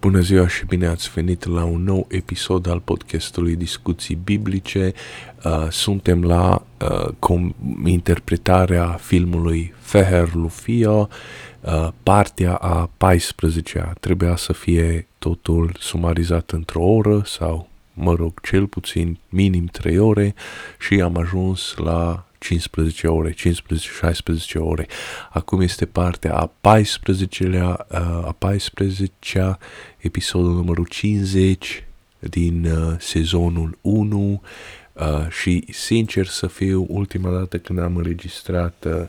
Bună ziua și bine ați venit la un nou episod al podcastului Discuții Biblice. Uh, suntem la uh, com- interpretarea filmului Feher Lufio, uh, partea a 14-a. Trebuia să fie totul sumarizat într-o oră sau, mă rog, cel puțin minim 3 ore și am ajuns la 15 ore, 15-16 ore. Acum este partea a 14-lea, a 14-a, episodul numărul 50 din uh, sezonul 1 uh, și sincer să fiu, ultima dată când am înregistrat uh,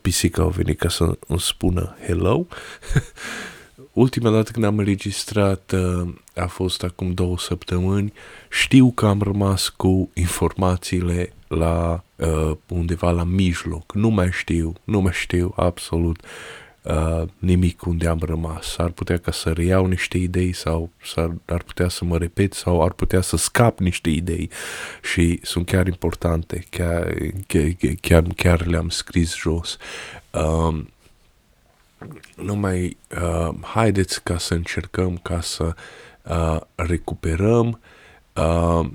pisica a venit ca să îmi spună hello Ultima dată când am înregistrat uh, a fost acum două săptămâni. Știu că am rămas cu informațiile la uh, undeva la mijloc. Nu mai știu, nu mai știu absolut uh, nimic unde am rămas. Ar putea ca să reiau niște idei sau ar, ar putea să mă repet sau ar putea să scap niște idei și sunt chiar importante, chiar, chiar, chiar, chiar le-am scris jos. Uh, numai uh, haideți ca să încercăm ca să uh, recuperăm uh,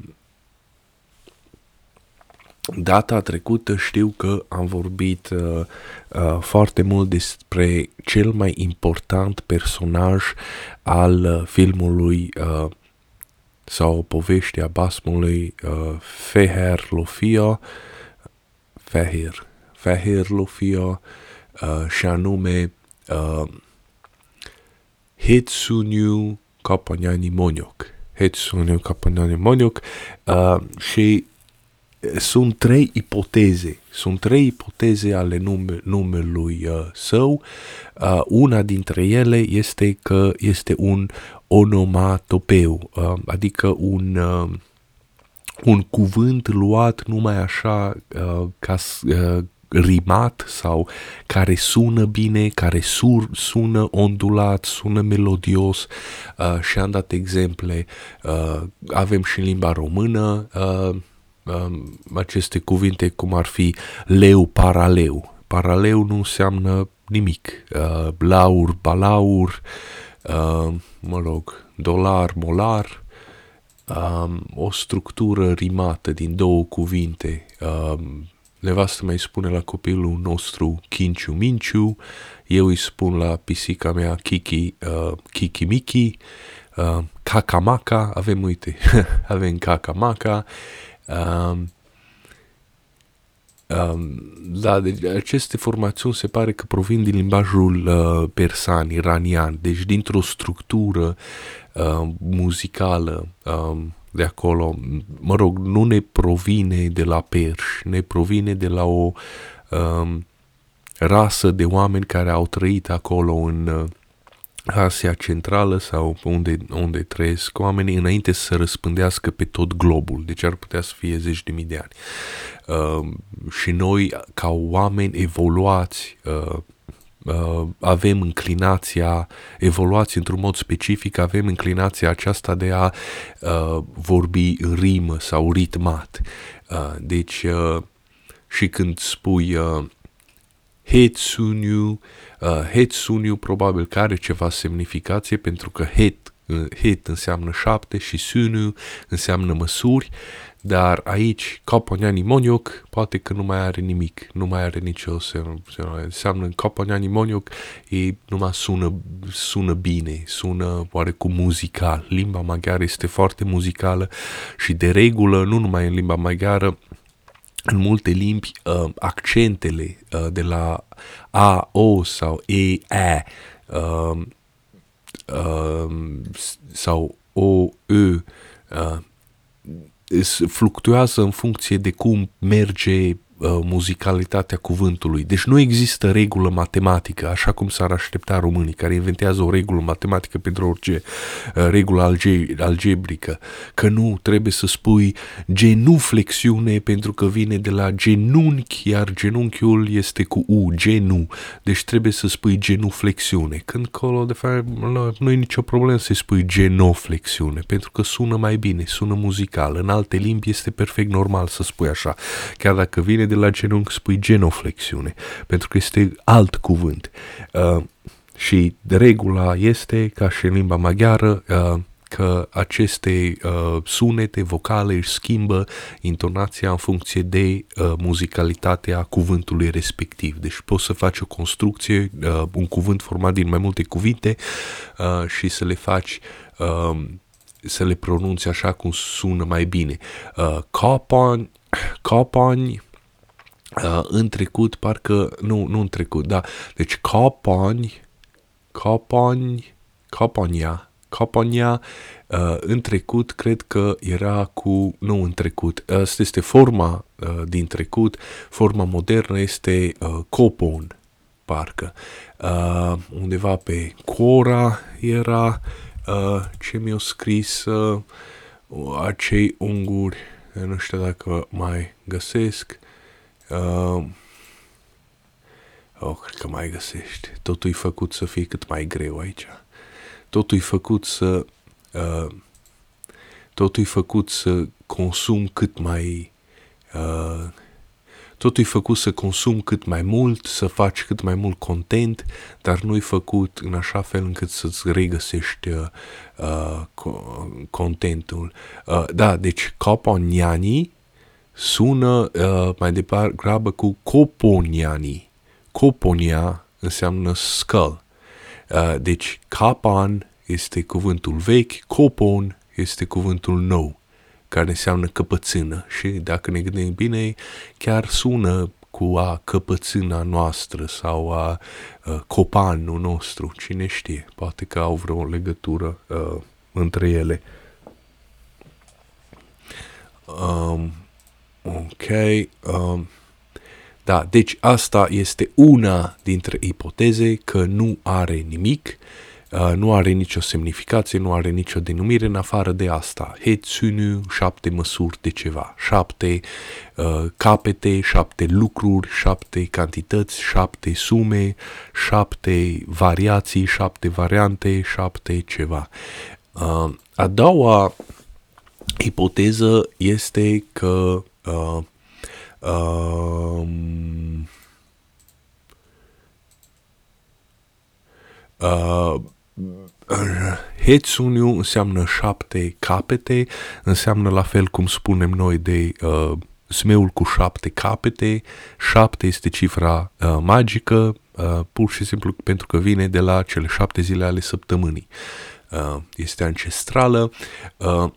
Data trecută știu că am vorbit uh, uh, foarte mult despre cel mai important personaj al uh, filmului uh, sau poveștii basmului uh, Feher Lofio, Feher, Feher Lofio, uh, și anume uh, Hetsuniu Kapanyani Monyok. Hetsuniu Kapanyani Monyok uh, și sunt trei ipoteze, sunt trei ipoteze ale nume, numelui uh, său. Uh, una dintre ele este că este un onomatopeu, uh, adică un uh, un cuvânt luat numai așa uh, ca uh, rimat sau care sună bine, care sur, sună ondulat, sună melodios uh, și am dat exemple. Uh, avem și în limba română uh, uh, aceste cuvinte cum ar fi leu, paraleu. Paraleu nu înseamnă nimic. Uh, laur, balaur, uh, mă rog, dolar, molar, um, o structură rimată din două cuvinte, um, Nevastă mai spune la copilul nostru Kinciu Minciu, eu îi spun la pisica mea Kiki, uh, Kiki Miki, uh, Kakamaka, avem, uite, avem Kakamaka, um, um, da, deci aceste formațiuni se pare că provin din limbajul uh, persan, iranian, deci dintr-o structură uh, muzicală um, de acolo, mă rog, nu ne provine de la perși, ne provine de la o um, rasă de oameni care au trăit acolo în uh, Asia Centrală sau unde, unde trăiesc oamenii înainte să răspândească pe tot globul, deci ar putea să fie zeci de mii de ani. Uh, și noi, ca oameni evoluați, uh, uh, avem înclinația, evoluați într-un mod specific, avem înclinația aceasta de a uh, vorbi în rimă sau ritmat. Uh, deci, uh, și când spui uh, Hetsuniu, uh, Hetsuniu probabil că are ceva semnificație pentru că Het, uh, Het înseamnă șapte și Suniu înseamnă măsuri, dar aici Caponiani Monioc poate că nu mai are nimic, nu mai are nicio semn, înseamnă Caponiani Monioc e numai sună, sună bine, sună oarecum muzical. Limba maghiară este foarte muzicală și de regulă, nu numai în limba maghiară, în multe limbi uh, accentele uh, de la A, O sau E, E uh, uh, sau O, Ö uh, fluctuează în funcție de cum merge Uh, muzicalitatea cuvântului. Deci nu există regulă matematică, așa cum s-ar aștepta românii, care inventează o regulă matematică pentru orice uh, regulă alge- algebrică, că nu trebuie să spui genuflexiune pentru că vine de la genunchi, iar genunchiul este cu U, genu, deci trebuie să spui genuflexiune, când acolo de fapt nu, nu e nicio problemă să spui genoflexiune, pentru că sună mai bine, sună muzical, în alte limbi este perfect normal să spui așa, chiar dacă vine de la genunchi spui genoflexiune, pentru că este alt cuvânt. Uh, și regula este, ca și în limba maghiară, uh, că aceste uh, sunete vocale își schimbă intonația în funcție de uh, muzicalitatea cuvântului respectiv. Deci poți să faci o construcție, uh, un cuvânt format din mai multe cuvinte uh, și să le faci uh, să le pronunți așa cum sună mai bine. Uh, copani, copani uh, în trecut, parcă, nu, nu în trecut, da, deci copani, copani, copania, Caponia uh, în trecut cred că era cu, nu în trecut, asta este forma uh, din trecut, forma modernă este uh, Copon, parcă. Uh, undeva pe Cora era uh, ce mi-au scris uh, acei unguri, nu știu dacă mai găsesc. Uh, oh, cred că mai găsești. Totul e făcut să fie cât mai greu aici totul e făcut să uh, totul e făcut să consum cât mai uh, totul e făcut să consum cât mai mult, să faci cât mai mult content, dar nu e făcut în așa fel încât să-ți regăsești uh, uh, contentul. Uh, da, deci Coponiani sună uh, mai degrabă cu Coponiani. Coponia înseamnă skull. Uh, deci, capan este cuvântul vechi, copon este cuvântul nou, care înseamnă căpățână și dacă ne gândim bine, chiar sună cu a căpățâna noastră sau a uh, copanul nostru, cine știe, poate că au vreo legătură uh, între ele. Um, ok. Um, da, deci asta este una dintre ipoteze că nu are nimic, uh, nu are nicio semnificație, nu are nicio denumire în afară de asta. Hetsunu, șapte măsuri de ceva, șapte uh, capete, șapte lucruri, șapte cantități, șapte sume, șapte variații, șapte variante, șapte ceva. Uh, a doua ipoteză este că uh, Um, uh, Hetsuniu înseamnă șapte capete, înseamnă la fel cum spunem noi de uh, smeul cu șapte capete, șapte este cifra uh, magică, uh, pur și simplu pentru că vine de la cele șapte zile ale săptămânii. Uh, este ancestrală. Uh,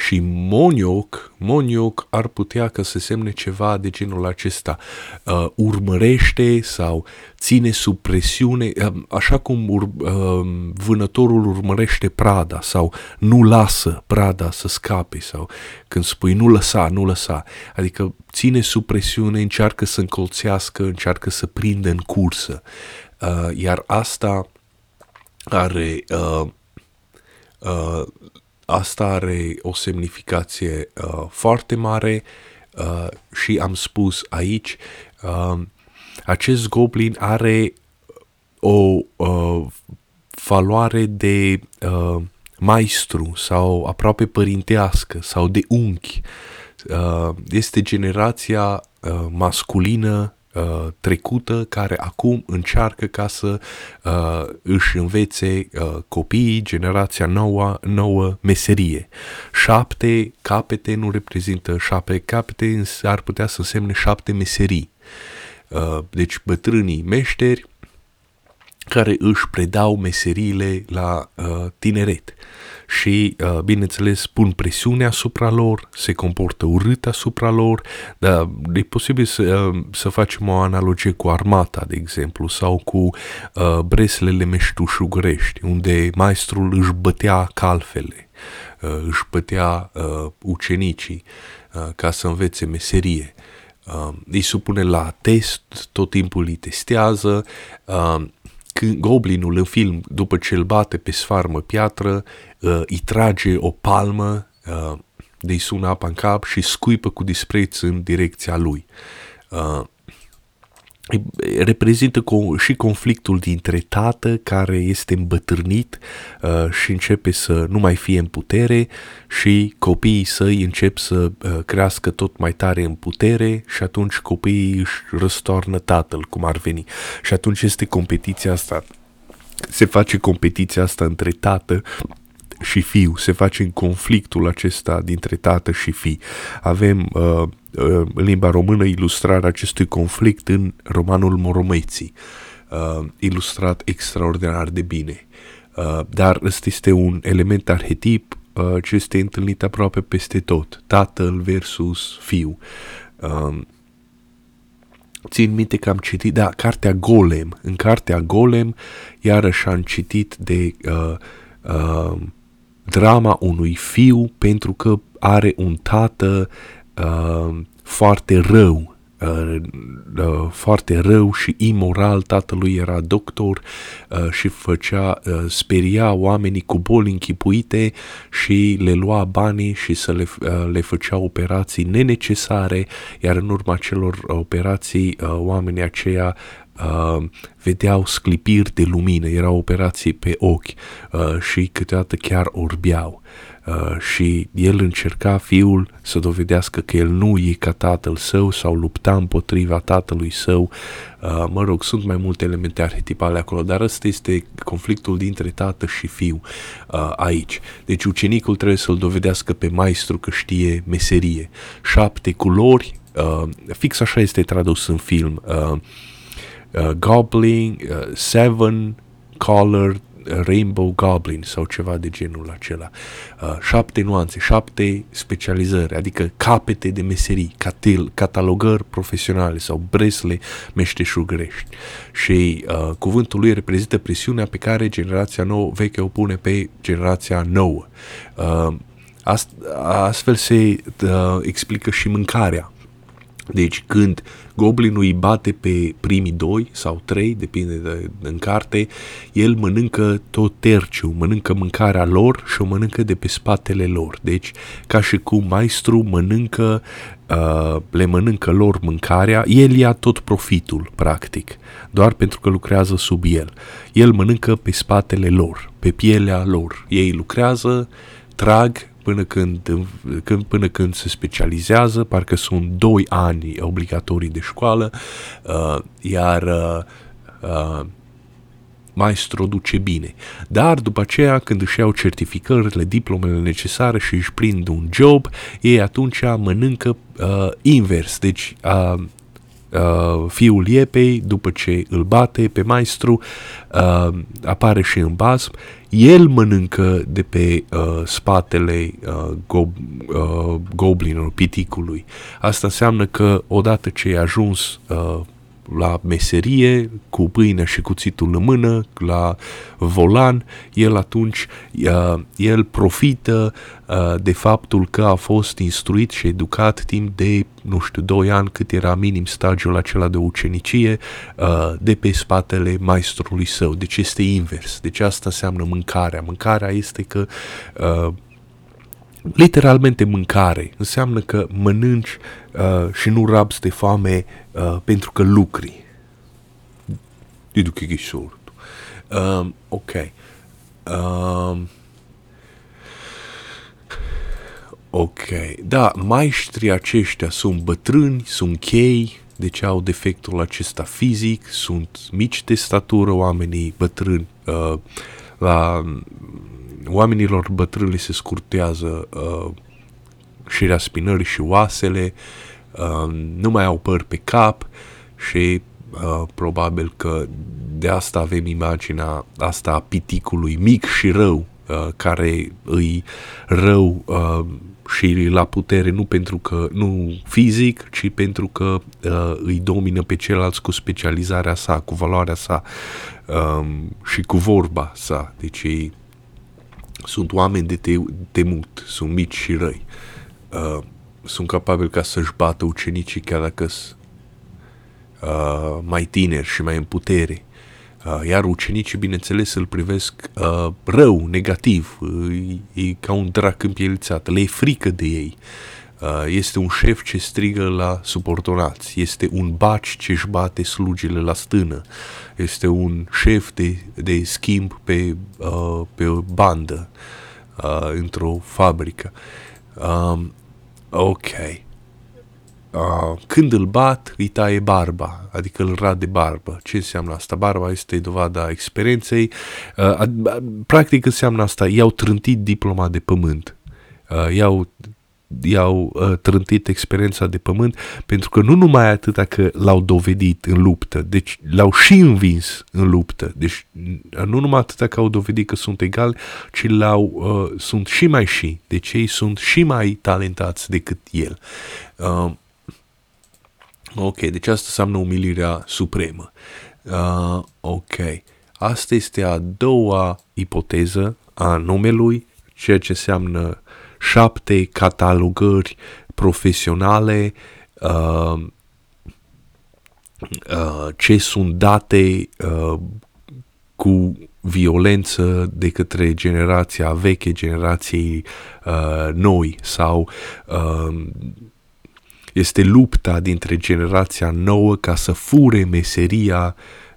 și monioc, monioc ar putea că să semne ceva de genul acesta, uh, urmărește sau ține sub presiune, uh, așa cum ur, uh, vânătorul urmărește prada sau nu lasă prada să scape sau când spui nu lăsa, nu lăsa, adică ține sub presiune, încearcă să încolțească, încearcă să prindă în cursă, uh, iar asta are uh, uh, asta are o semnificație uh, foarte mare uh, și am spus aici, uh, acest goblin are o uh, valoare de uh, maestru sau aproape părintească sau de unchi. Uh, este generația uh, masculină uh, trecută care acum încearcă ca să uh, își învețe uh, copiii, generația nouă, nouă meserie. Șapte capete nu reprezintă șapte capete, ar putea să însemne șapte meserii. Uh, deci bătrânii meșteri care își predau meseriile la uh, tineret și, uh, bineînțeles, pun presiune asupra lor, se comportă urât asupra lor, dar e posibil să, uh, să facem o analogie cu armata, de exemplu, sau cu uh, breslele meștușugărești, unde maestrul își bătea calfele, uh, își bătea uh, ucenicii uh, ca să învețe meserie. Uh, îi supune la test, tot timpul îi testează, uh, când goblinul în film, după ce îl bate pe sfarmă piatră, uh, îi trage o palmă, uh, de-i sună apa în cap și scuipă cu dispreț în direcția lui. Uh, reprezintă și conflictul dintre tată care este îmbătrânit uh, și începe să nu mai fie în putere și copiii săi încep să uh, crească tot mai tare în putere și atunci copiii își răstoarnă tatăl, cum ar veni. Și atunci este competiția asta se face competiția asta între tată și fiu, se face în conflictul acesta dintre tată și fi. Avem uh, uh, în limba română ilustrarea acestui conflict în romanul Moromeții, uh, ilustrat extraordinar de bine. Uh, dar ăsta este un element arhetip uh, ce este întâlnit aproape peste tot, tatăl versus fiu. Uh, Țin minte că am citit, da, cartea Golem. În cartea Golem, iarăși am citit de uh, uh, drama unui fiu pentru că are un tată uh, foarte rău Uh, uh, foarte rău și imoral, tatălui era doctor uh, și făcea, uh, speria oamenii cu boli închipuite și le lua banii și să le, uh, le făcea operații nenecesare, iar în urma celor operații uh, oamenii aceia uh, vedeau sclipiri de lumină, erau operații pe ochi uh, și câteodată chiar orbeau. Uh, și el încerca fiul să dovedească că el nu e ca tatăl său sau lupta împotriva tatălui său. Uh, mă rog, sunt mai multe elemente arhetipale acolo, dar ăsta este conflictul dintre tată și fiu uh, aici. Deci ucenicul trebuie să-l dovedească pe maestru că știe meserie. Șapte culori, uh, fix așa este tradus în film. Uh, uh, Goblin, uh, Seven, Color, Rainbow Goblin sau ceva de genul acela. Uh, șapte nuanțe, șapte specializări, adică capete de meserii, catil, catalogări profesionale sau bresle meșteșugărești. Și uh, cuvântul lui reprezintă presiunea pe care generația nouă veche o pune pe generația nouă. Uh, ast- astfel se uh, explică și mâncarea deci când goblinul îi bate pe primii doi sau trei, depinde de, în carte, el mănâncă tot terciu, mănâncă mâncarea lor și o mănâncă de pe spatele lor. Deci ca și cum maestru mănâncă, uh, le mănâncă lor mâncarea, el ia tot profitul, practic, doar pentru că lucrează sub el. El mănâncă pe spatele lor, pe pielea lor. Ei lucrează, trag, până când, când, până când se specializează, parcă sunt doi ani obligatorii de școală, uh, iar uh, uh, maestru duce bine. Dar după aceea, când își iau certificările, diplomele necesare și își prind un job, ei atunci mănâncă uh, invers. Deci uh, uh, fiul iepei, după ce îl bate pe maestru, uh, apare și în basm, el mănâncă de pe uh, spatele uh, gob, uh, goblinului, piticului. Asta înseamnă că odată ce ai ajuns uh, la meserie, cu pâine și cuțitul în mână, la volan, el atunci, uh, el profită uh, de faptul că a fost instruit și educat timp de, nu știu, 2 ani, cât era minim stagiul acela de ucenicie, uh, de pe spatele maestrului său. Deci este invers. Deci asta înseamnă mâncarea. Mâncarea este că uh, literalmente mâncare. Înseamnă că mănânci uh, și nu rabzi de foame uh, pentru că lucri. Didu che sordo. Um, ok. Um, ok. Da, maestrii aceștia sunt bătrâni, sunt chei, deci au defectul acesta fizic, sunt mici de statură, oamenii bătrâni. Uh, la oamenilor bătrâni se scurtează uh, șirea spinării și oasele, uh, nu mai au păr pe cap și uh, probabil că de asta avem imaginea asta a piticului mic și rău, uh, care îi rău uh, și la putere nu pentru că, nu fizic, ci pentru că uh, îi domină pe ceilalți cu specializarea sa, cu valoarea sa um, și cu vorba sa. Deci ei sunt oameni de te- temut, sunt mici și răi. Uh, sunt capabili ca să-și bată ucenicii chiar dacă sunt uh, mai tineri și mai în putere. Uh, iar ucenicii, bineînțeles, îl privesc uh, rău, negativ, e, e ca un drac împielițat, le e frică de ei. Uh, este un șef ce strigă la suportonați, este un baci ce își bate slugile la stână, este un șef de, de schimb pe, uh, pe o bandă uh, într-o fabrică. Um, ok. uh, când îl bat, îi taie barba, adică îl rade barbă. Ce înseamnă asta? Barba este dovada experienței. Uh, practic înseamnă asta, i-au trântit diploma de pământ. Uh, i-au i-au uh, trântit experiența de pământ, pentru că nu numai atât că l-au dovedit în luptă, deci l-au și învins în luptă. Deci nu numai atât că au dovedit că sunt egali, ci l-au, uh, sunt și mai și. Deci ei sunt și mai talentați decât el. Uh, ok, deci asta înseamnă umilirea supremă. Uh, ok. Asta este a doua ipoteză a numelui, ceea ce înseamnă șapte catalogări profesionale uh, uh, ce sunt date uh, cu violență de către generația veche, generației uh, noi sau uh, este lupta dintre generația nouă ca să fure meseria uh,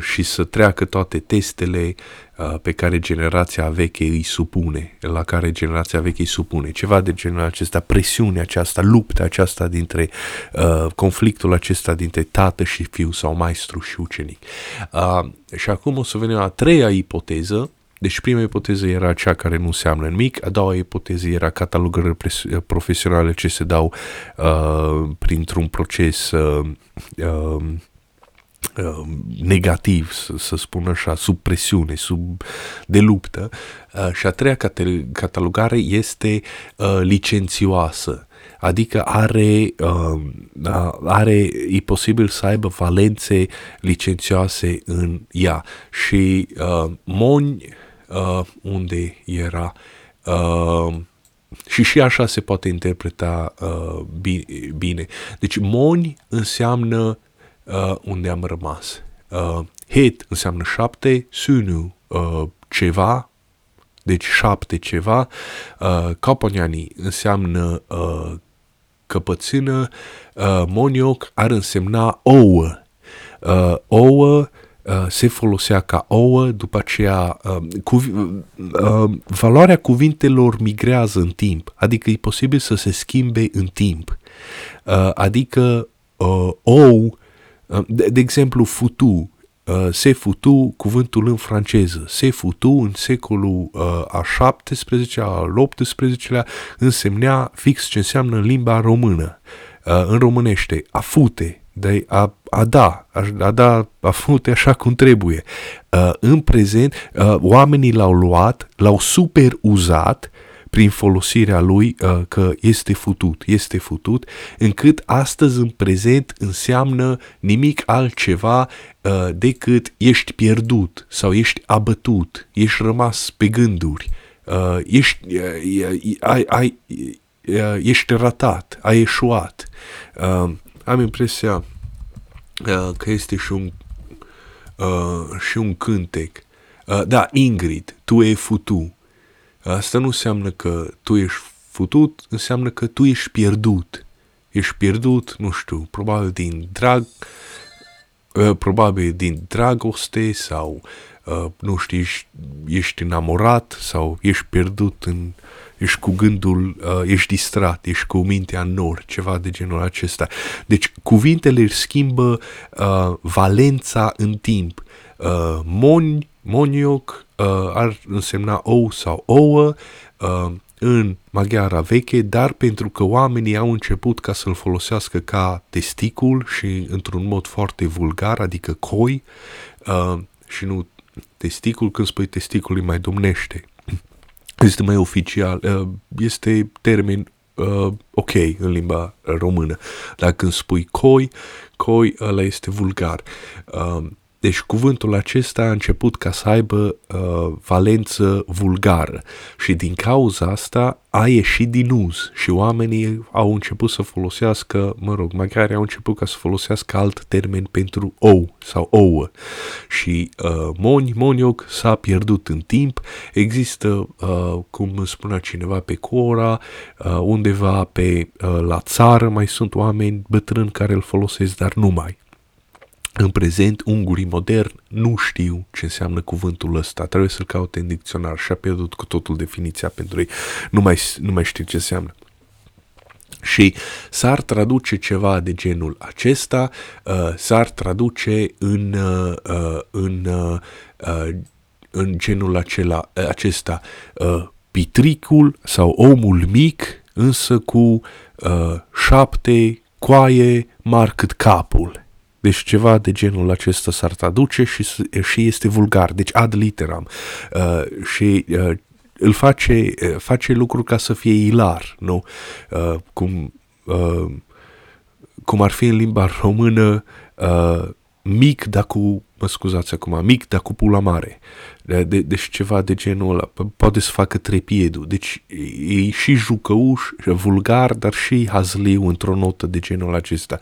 și să treacă toate testele Uh, pe care generația veche îi supune, la care generația veche îi supune, ceva de genul acesta, presiune aceasta, lupta aceasta dintre uh, conflictul acesta dintre tată și fiu sau maestru și ucenic. Uh, și acum o să venim la a treia ipoteză, deci prima ipoteză era cea care nu înseamnă nimic, a doua ipoteză era catalogările profesionale ce se dau uh, printr-un proces uh, uh, Um, negativ, să, să spun așa, sub presiune, sub de luptă. Uh, și a treia catalogare este uh, licențioasă, adică are, uh, are, e posibil să aibă valențe licențioase în ea. Și uh, Moni, uh, unde era, uh, și și așa se poate interpreta uh, bine. Deci moni înseamnă uh, unde am rămas. Uh, hit înseamnă șapte, sunu uh, ceva, deci șapte ceva. Uh, Caponiani înseamnă uh, căpățână, uh, monioc ar însemna ouă. Uh, ouă uh, se folosea ca ouă, după aceea uh, cuvi, uh, valoarea cuvintelor migrează în timp, adică e posibil să se schimbe în timp. Uh, adică uh, ou de, de exemplu, futu, uh, se futu, cuvântul în franceză, se futu în secolul uh, a XVII-lea, al XVIII-lea, însemnea fix ce înseamnă în limba română, uh, în românește, a fute, de a, a da, aș, a da, a fute așa cum trebuie. Uh, în prezent, uh, oamenii l-au luat, l-au super uzat prin folosirea lui uh, că este futut, este futut, încât astăzi în prezent înseamnă nimic altceva uh, decât ești pierdut sau ești abătut, ești rămas pe gânduri, uh, ești, uh, ai, ai, uh, ești ratat, ai eșuat. Uh, am impresia uh, că este și un, uh, și un cântec. Uh, da, Ingrid, tu e futu. Asta nu înseamnă că tu ești futut, înseamnă că tu ești pierdut. Ești pierdut, nu știu, probabil din drag, uh, probabil din dragoste sau, uh, nu știu, ești, ești enamorat sau ești pierdut în, ești cu gândul, uh, ești distrat, ești cu mintea în nor, ceva de genul acesta. Deci cuvintele își schimbă uh, valența în timp. Uh, moni, monioc uh, ar însemna ou sau ouă uh, în maghiara veche, dar pentru că oamenii au început ca să-l folosească ca testicul și într-un mod foarte vulgar, adică coi, uh, și nu testicul, când spui testicul îi mai domnește. Este mai oficial, uh, este termen uh, ok în limba română. Dar când spui coi, coi ăla este vulgar. Uh, deci cuvântul acesta a început ca să aibă uh, valență vulgară. Și din cauza asta a ieșit din uz și oamenii au început să folosească, mă rog, maghiari au început ca să folosească alt termen pentru ou sau ouă. Și uh, moni, monioc s-a pierdut în timp, există, uh, cum îmi spunea cineva pe Cora, uh, undeva pe uh, la țară mai sunt oameni bătrâni care îl folosesc, dar nu mai. În prezent, ungurii moderni nu știu ce înseamnă cuvântul ăsta, trebuie să-l caute în dicționar și a pierdut cu totul definiția pentru ei, nu mai, nu mai știu ce înseamnă. și s-ar traduce ceva de genul acesta, uh, s-ar traduce în, uh, uh în, uh, uh, în genul acela, uh, acesta, uh, pitricul sau omul mic, însă cu uh, șapte coaie mari cât capul. Deci ceva de genul acesta s-ar traduce și, și este vulgar, deci ad literam. Uh, și uh, îl face, uh, face lucru ca să fie ilar, nu? Uh, cum, uh, cum ar fi în limba română uh, mic, dar cu, mă scuzați acum, mic, dar cu pula mare. De, de, deci ceva de genul ăla. Poate să facă trepiedul. Deci e și jucăuș, vulgar, dar și hazliu într-o notă de genul acesta.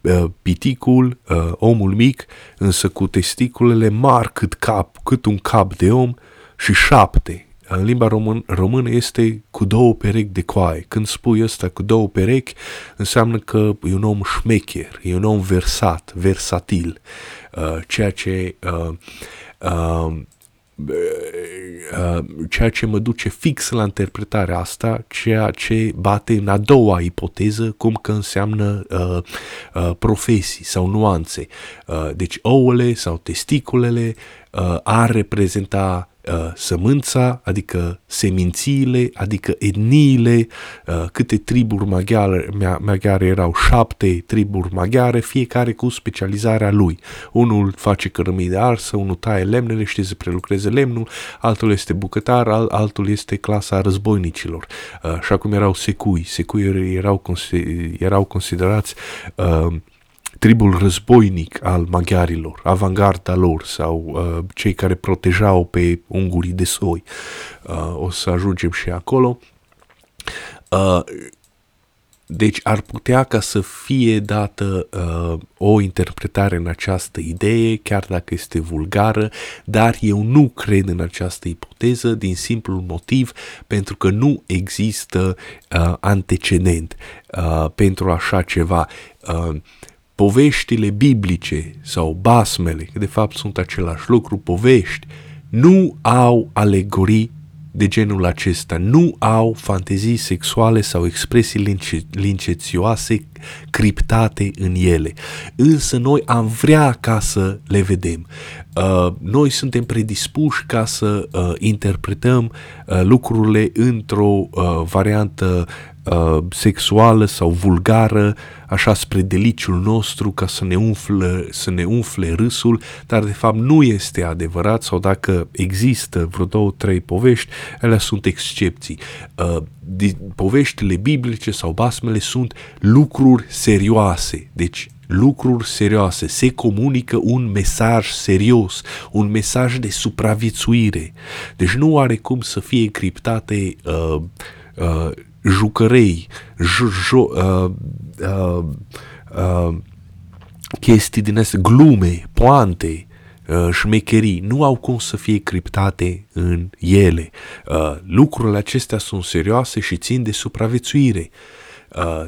Uh, piticul, uh, omul mic, însă cu testiculele mari cât cap, cât un cap de om și șapte în limba român, română este cu două perechi de coaie. Când spui ăsta cu două perechi, înseamnă că e un om șmecher, e un om versat, versatil, uh, ceea ce uh, uh, uh, ceea ce mă duce fix la interpretarea asta, ceea ce bate în a doua ipoteză, cum că înseamnă uh, uh, profesii sau nuanțe. Uh, deci ouăle sau testiculele uh, ar reprezenta uh, sămânța, adică semințiile, adică etniile, uh, câte triburi maghiare, maghiare erau, șapte triburi maghiare, fiecare cu specializarea lui. Unul face cărămidă arsă, unul taie lemnele, știe să prelucreze lemnul, altul este bucătar, al, altul este clasa războinicilor. Uh, așa cum erau secui, secui erau, erau considerați uh, tribul războinic al maghiarilor, avangarda lor sau uh, cei care protejau pe ungurii de soi. Uh, o să ajungem și acolo. Uh, deci ar putea ca să fie dată uh, o interpretare în această idee, chiar dacă este vulgară, dar eu nu cred în această ipoteză din simplul motiv pentru că nu există uh, antecedent uh, pentru așa ceva. Uh, poveștile biblice sau basmele, că de fapt sunt același lucru, povești, nu au alegorii de genul acesta, nu au fantezii sexuale sau expresii lince- lincețioase criptate în ele. Însă noi am vrea ca să le vedem. Uh, noi suntem predispuși ca să uh, interpretăm uh, lucrurile într-o uh, variantă uh, sexuală sau vulgară, așa spre deliciul nostru, ca să ne, umfle, să ne umfle râsul, dar de fapt nu este adevărat sau dacă există vreo două, trei povești, ele sunt excepții. Uh, poveștile biblice sau basmele sunt lucruri serioase, deci lucruri serioase, se comunică un mesaj serios, un mesaj de supraviețuire. Deci nu are cum să fie criptate uh, uh, jucărei, jo, jo, uh, uh, uh, chestii din astea, glume, poante, uh, șmecherii, nu au cum să fie criptate în ele. Uh, lucrurile acestea sunt serioase și țin de supraviețuire. Uh,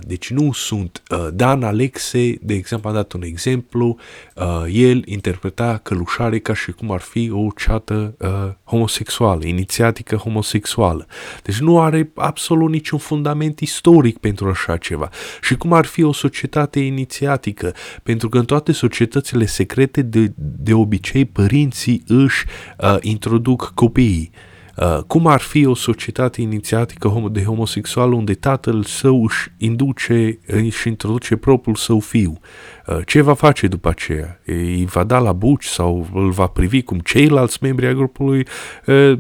deci nu sunt. Uh, Dan Alexe, de exemplu, a dat un exemplu, uh, el interpreta călușare ca și cum ar fi o ceată uh, homosexuală, inițiatică homosexuală. Deci nu are absolut niciun fundament istoric pentru așa ceva. Și cum ar fi o societate inițiatică, pentru că în toate societățile secrete de, de obicei părinții își uh, introduc copiii. Uh, cum ar fi o societate inițiatică de homosexual unde tatăl său își induce, își introduce propriul său fiu? Uh, ce va face după aceea? Îi va da la buci sau îl va privi cum ceilalți membri ai grupului uh,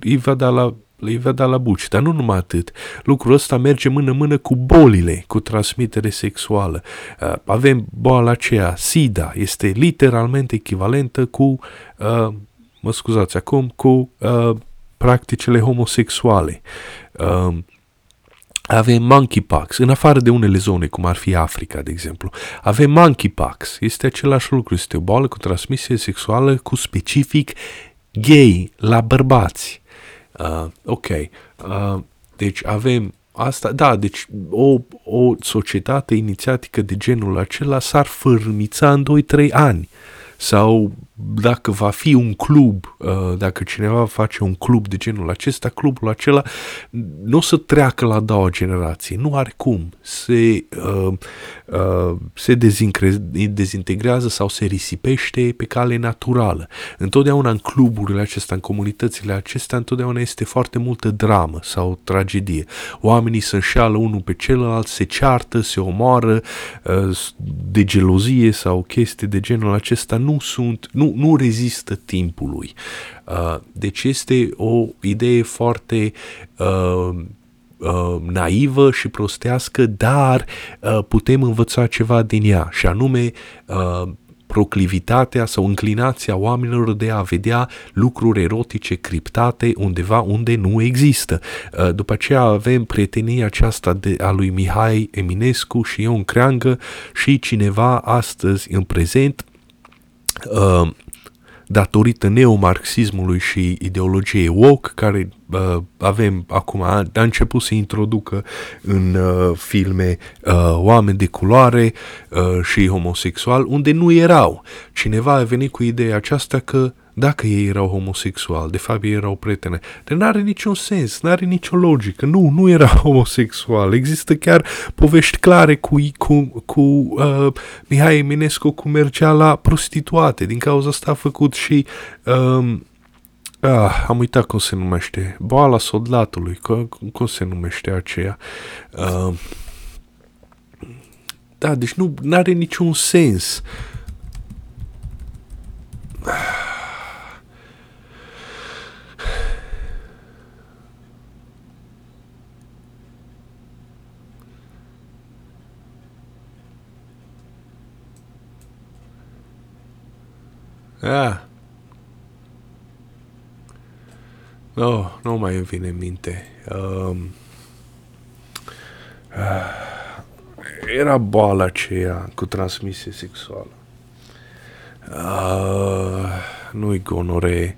îi va da la îi va da la buci, dar nu numai atât. Lucrul ăsta merge mână-mână cu bolile, cu transmitere sexuală. Avem boala aceea, SIDA, este literalmente echivalentă cu, mă scuzați acum, cu practicile homosexuale. Uh, avem monkeypox, în afară de unele zone, cum ar fi Africa, de exemplu. Avem monkeypox, este același lucru, este o boală cu transmisie sexuală cu specific gay, la bărbați. Uh, ok, uh, deci avem asta, da, deci o, o societate inițiatică de genul acela s-ar fărâmița în 2-3 ani. sau dacă va fi un club, uh, dacă cineva face un club de genul acesta, clubul acela nu o să treacă la a doua generație, nu are cum, se, uh, uh, se dezintegrează sau se risipește pe cale naturală. Întotdeauna în cluburile acestea, în comunitățile acestea, întotdeauna este foarte multă dramă sau tragedie. Oamenii se înșeală unul pe celălalt, se ceartă, se omoară de gelozie sau chestii de genul acesta, nu sunt, nu nu, nu rezistă timpului. Uh, deci este o idee foarte uh, uh, naivă și prostească, dar uh, putem învăța ceva din ea, și anume uh, proclivitatea sau înclinația oamenilor de a vedea lucruri erotice criptate undeva unde nu există. Uh, după aceea avem prietenia aceasta de, a lui Mihai Eminescu și Ion Creangă și cineva astăzi în prezent uh, datorită neomarxismului și ideologiei woke, care uh, avem acum, a, a început să introducă în uh, filme uh, oameni de culoare uh, și homosexual, unde nu erau. Cineva a venit cu ideea aceasta că dacă ei erau homosexuali, de fapt ei erau prietene. Dar n-are niciun sens, n-are nicio logică. Nu, nu era homosexual. Există chiar povești clare cu, cu, cu uh, Mihai Eminescu cum mergea la prostituate. Din cauza asta a făcut și... Uh, Ah, am uitat cum se numește. Boala soldatului. Cum, cum se numește aceea? Uh, da, deci nu are niciun sens. Ah. No, nu mai îmi vine în minte. Um, uh, era boala aceea cu transmisie sexuală. Uh, nu-i gonore,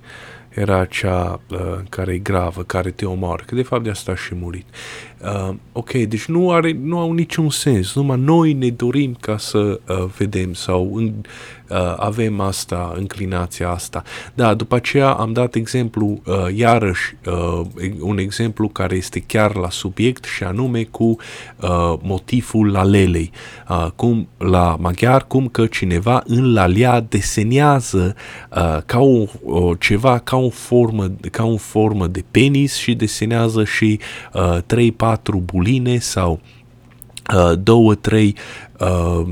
era cea uh, care e gravă, care te omoară, că de fapt de asta a și murit. Uh, ok, deci nu, are, nu au niciun sens, numai noi ne dorim ca să uh, vedem sau în, uh, avem asta, înclinația asta. Da, după aceea am dat exemplu, uh, iarăși, uh, un exemplu care este chiar la subiect și anume cu uh, motivul lalelei. Uh, cum la maghiar, cum că cineva în lalea desenează uh, ca o, o, ceva, ca o formă, ca o formă de penis și desenează și uh, 3 patru buline sau uh, două, trei, uh,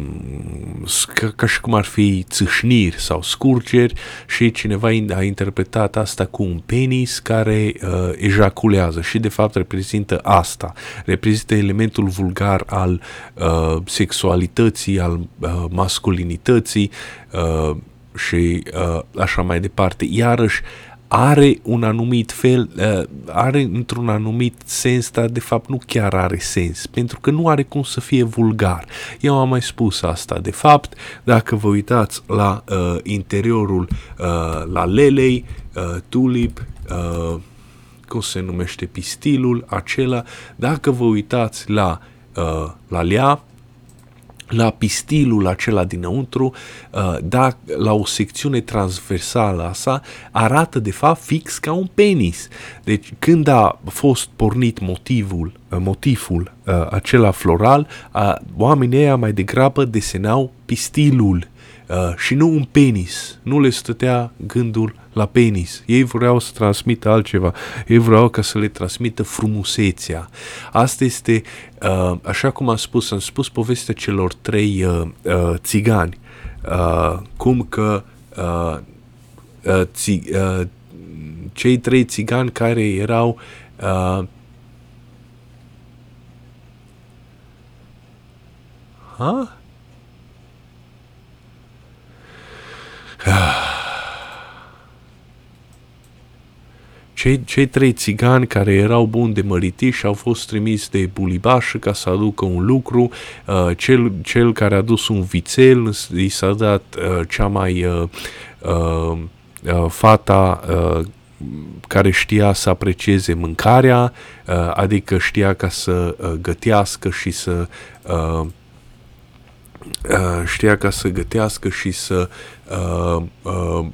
ca, ca și cum ar fi țâșniri sau scurgeri și cineva a interpretat asta cu un penis care uh, ejaculează și de fapt reprezintă asta, reprezintă elementul vulgar al uh, sexualității, al uh, masculinității uh, și uh, așa mai departe. Iarăși, are un anumit fel, uh, are într-un anumit sens, dar de fapt nu chiar are sens, pentru că nu are cum să fie vulgar. Eu am mai spus asta. De fapt, dacă vă uitați la uh, interiorul, uh, la lelei, uh, tulip, uh, cum se numește pistilul acela, dacă vă uitați la, uh, la lea, la pistilul acela dinăuntru, uh, da, la o secțiune transversală a sa, arată de fapt fix ca un penis. Deci când a fost pornit motivul, uh, motivul uh, acela floral, oamenii ăia mai degrabă desenau pistilul uh, și nu un penis. Nu le stătea gândul la penis. Ei vreau să transmită altceva. Ei vreau ca să le transmită frumusețea. Asta este, uh, așa cum am spus, am spus povestea celor trei uh, uh, țigani. Uh, cum că uh, uh, ți, uh, cei trei țigani care erau uh, Huh? Cei, cei trei țigani care erau buni de măritiși au fost trimis de bulibașă ca să aducă un lucru. Uh, cel, cel care a dus un vițel i s-a dat uh, cea mai uh, uh, uh, fata uh, care știa să aprecieze mâncarea, uh, adică știa ca să uh, gătească și să uh, uh, știa ca să gătească și să uh, uh,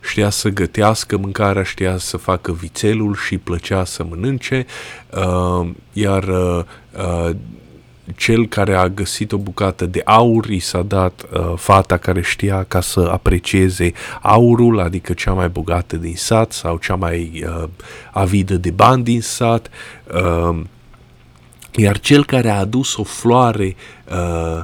știa să gătească mâncarea, știa să facă vițelul și plăcea să mănânce, uh, iar uh, uh, cel care a găsit o bucată de aur i s-a dat uh, fata care știa ca să aprecieze aurul, adică cea mai bogată din sat sau cea mai uh, avidă de bani din sat, uh, iar cel care a adus o floare uh,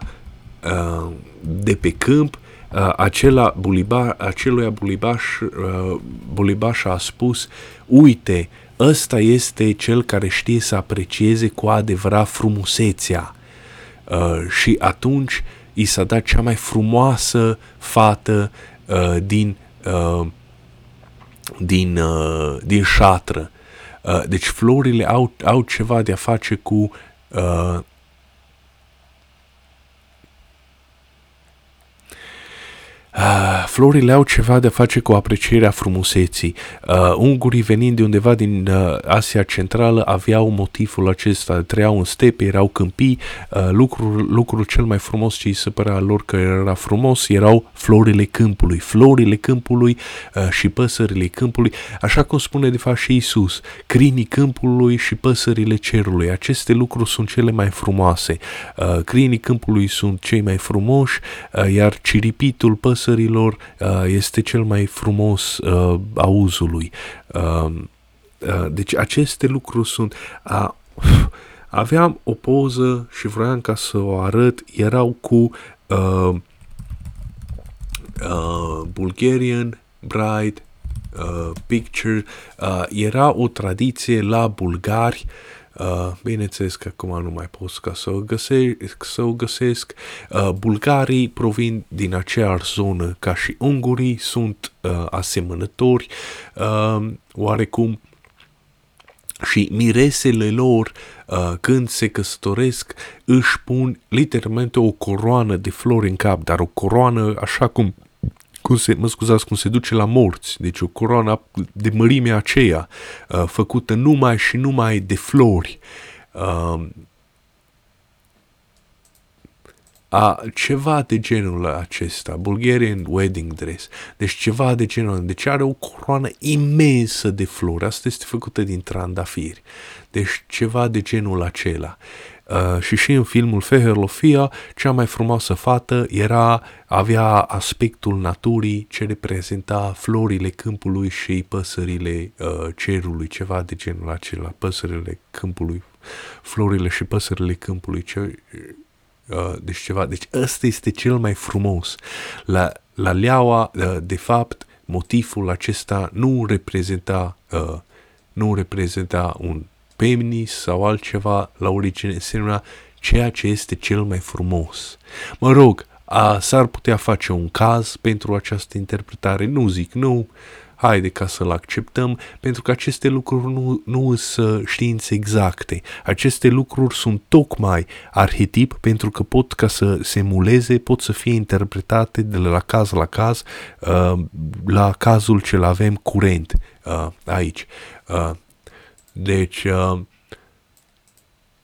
uh, de pe câmp uh, acela buliba, aceluia bulibaș, uh, bulibaș a spus, uite, ăsta este cel care știe să aprecieze cu adevărat frumusețea. Uh, și atunci i s-a dat cea mai frumoasă fată uh, din, uh, din, uh, din șatră. Uh, deci florile au, au ceva de a face cu uh, Uh, florile au ceva de a face cu aprecierea frumuseții. Uh, ungurii venind de undeva din uh, Asia Centrală aveau motivul acesta, trăiau în stepe, erau câmpii, uh, lucrul, lucrul cel mai frumos ce îi se părea lor că era frumos erau florile câmpului, florile câmpului uh, și păsările câmpului, așa cum spune de fapt și Isus, crinii câmpului și păsările cerului. Aceste lucruri sunt cele mai frumoase. Uh, crinii câmpului sunt cei mai frumoși, uh, iar ciripitul păsărilor păsărilor uh, este cel mai frumos uh, auzului. Uh, uh, deci aceste lucruri sunt... Uh, aveam o poză și vroiam ca să o arăt, erau cu uh, uh, Bulgarian Bride uh, Picture, uh, era o tradiție la bulgari uh, Uh, bineînțeles că acum nu mai pot ca să o găsesc. Să o găsesc. Uh, bulgarii provin din aceeași zonă ca și ungurii, sunt uh, asemănători, uh, oarecum și miresele lor, uh, când se căsătoresc, își pun literalmente o coroană de flori în cap, dar o coroană așa cum cum se, mă scuzați, cum se duce la morți, deci o coroană de mărimea aceea, uh, făcută numai și numai de flori. Uh, a, ceva de genul acesta, Bulgarian wedding dress, deci ceva de genul, deci are o coroană imensă de flori, asta este făcută din trandafiri, deci ceva de genul acela. Uh, și și în filmul Feherlofia, cea mai frumoasă fată era, avea aspectul naturii ce reprezenta florile câmpului și păsările uh, cerului, ceva de genul acela, păsările câmpului, florile și păsările câmpului, ce, uh, deci ceva, deci ăsta este cel mai frumos. La, la leaua, uh, de fapt, motivul acesta nu reprezenta, uh, nu reprezenta un penis sau altceva la origine însemna ceea ce este cel mai frumos. Mă rog, a, s-ar putea face un caz pentru această interpretare, nu zic nu, haide ca să-l acceptăm, pentru că aceste lucruri nu, nu sunt științe exacte. Aceste lucruri sunt tocmai arhetip pentru că pot ca să se emuleze, pot să fie interpretate de la caz la caz, uh, la cazul ce-l avem curent uh, aici. Uh, deci, uh,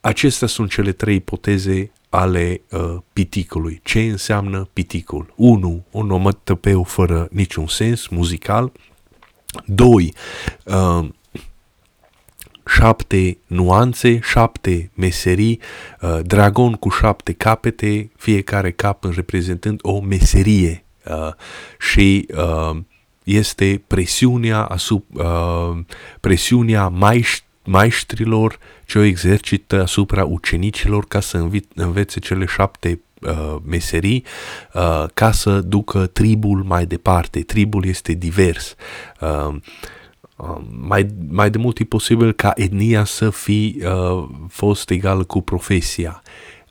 acestea sunt cele trei ipoteze ale uh, piticului. Ce înseamnă piticul? 1. Un onomătăpeu fără niciun sens muzical. 2. Uh, șapte nuanțe, șapte meserii, uh, dragon cu șapte capete, fiecare cap reprezentând o meserie uh, și uh, este presiunea, asupra, uh, presiunea maist- maestrilor ce o exercită asupra ucenicilor ca să învi- învețe cele șapte uh, meserii uh, ca să ducă tribul mai departe. Tribul este divers. Uh, Uh, mai, mai de mult e posibil ca etnia să fi uh, fost egală cu profesia.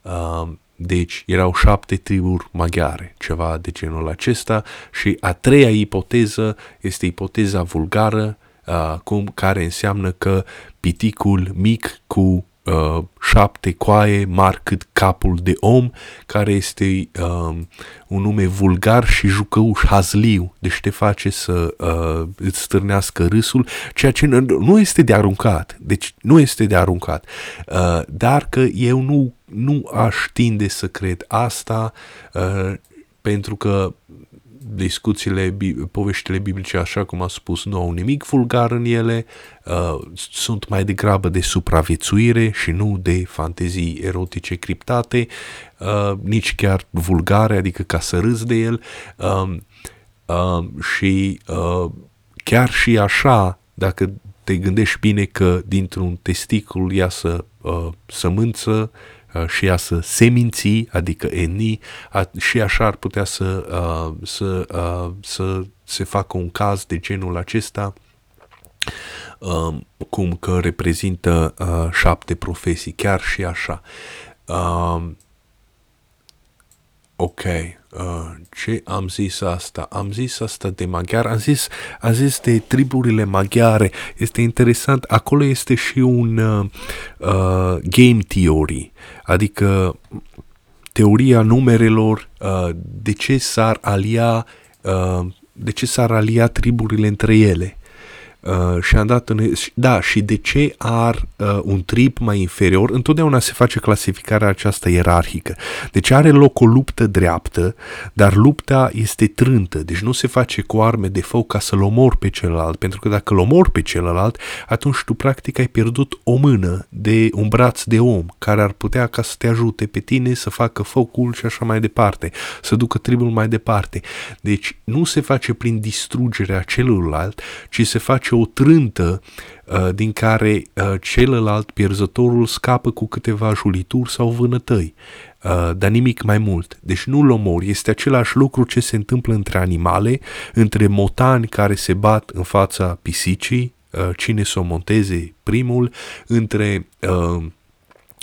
Uh, deci erau șapte triburi maghiare, ceva de genul acesta și a treia ipoteză este ipoteza vulgară, uh, cum, care înseamnă că piticul mic cu uh, șapte coaie mari cât capul de om, care este uh, un nume vulgar și jucăuș, hazliu, deci te face să uh, îți stârnească râsul, ceea ce nu este de aruncat, deci nu este de aruncat, uh, dar că eu nu, nu aș tinde să cred asta, uh, pentru că discuțiile, poveștile biblice, așa cum a spus, nu au nimic vulgar în ele, uh, sunt mai degrabă de supraviețuire și nu de fantezii erotice criptate, uh, nici chiar vulgare, adică ca să râzi de el. Uh, uh, și uh, chiar și așa, dacă te gândești bine că dintr-un testicul iasă uh, sămânță, Uh, și ea să seminți, adică eni, și așa ar putea să, uh, să, uh, să se facă un caz de genul acesta, um, cum că reprezintă șapte profesii, chiar și așa. Um, ok, Uh, ce am zis asta? Am zis asta de maghiar, am zis, am zis de triburile maghiare. Este interesant, acolo este și un uh, uh, game theory, adică teoria numerelor, uh, de ce s-ar alia uh, de ce s-ar alia triburile între ele. Uh, și am dat în, da, și de ce ar uh, un trip mai inferior, întotdeauna se face clasificarea aceasta ierarhică. Deci are loc o luptă dreaptă, dar lupta este trântă, deci nu se face cu arme de foc ca să-l omori pe celălalt, pentru că dacă l omori pe celălalt, atunci tu practic ai pierdut o mână de un braț de om, care ar putea ca să te ajute pe tine să facă focul și așa mai departe, să ducă tribul mai departe. Deci nu se face prin distrugerea celuilalt, ci se face o trântă uh, din care uh, celălalt pierzătorul scapă cu câteva julituri sau vânătăi, uh, dar nimic mai mult. Deci nu-l omori, este același lucru ce se întâmplă între animale, între motani care se bat în fața pisicii, uh, cine să o monteze primul, între uh,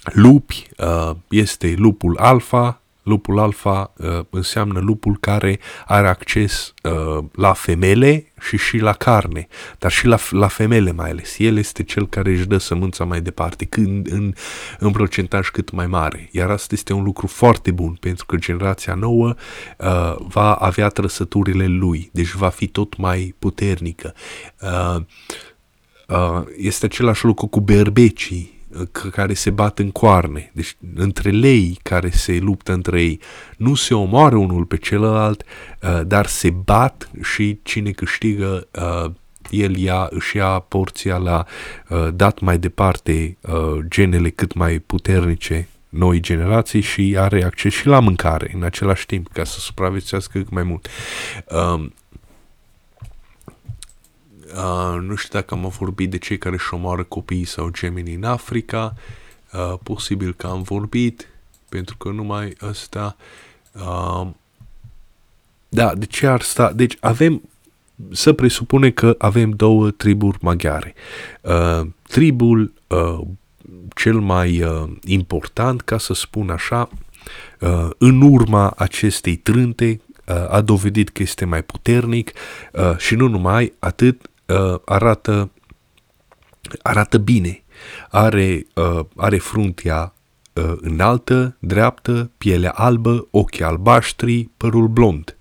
lupi, uh, este lupul alfa, Lupul alfa uh, înseamnă lupul care are acces uh, la femele și și la carne, dar și la, la femele mai ales. El este cel care își dă sămânța mai departe, când, în, în procentaj cât mai mare. Iar asta este un lucru foarte bun, pentru că generația nouă uh, va avea trăsăturile lui, deci va fi tot mai puternică. Uh, uh, este același lucru cu berbecii care se bat în coarne, deci între lei care se luptă între ei. Nu se omoară unul pe celălalt, uh, dar se bat și cine câștigă uh, el ia, își ia porția la uh, dat mai departe genele cât mai puternice noi generații și are acces și la mâncare în același timp ca să supraviețuiască cât mai mult. Um, Uh, nu știu dacă am vorbit de cei care își omoară copiii sau gemenii în Africa. Uh, posibil că am vorbit, pentru că numai ăsta... Uh, da, de ce ar sta? Deci avem, să presupune că avem două triburi maghiare. Uh, tribul uh, cel mai uh, important, ca să spun așa, uh, în urma acestei trânte, uh, a dovedit că este mai puternic uh, și nu numai atât, uh, arată, arată bine. Are, uh, are fruntea uh, înaltă, dreaptă, piele albă, ochi albaștri, părul blond.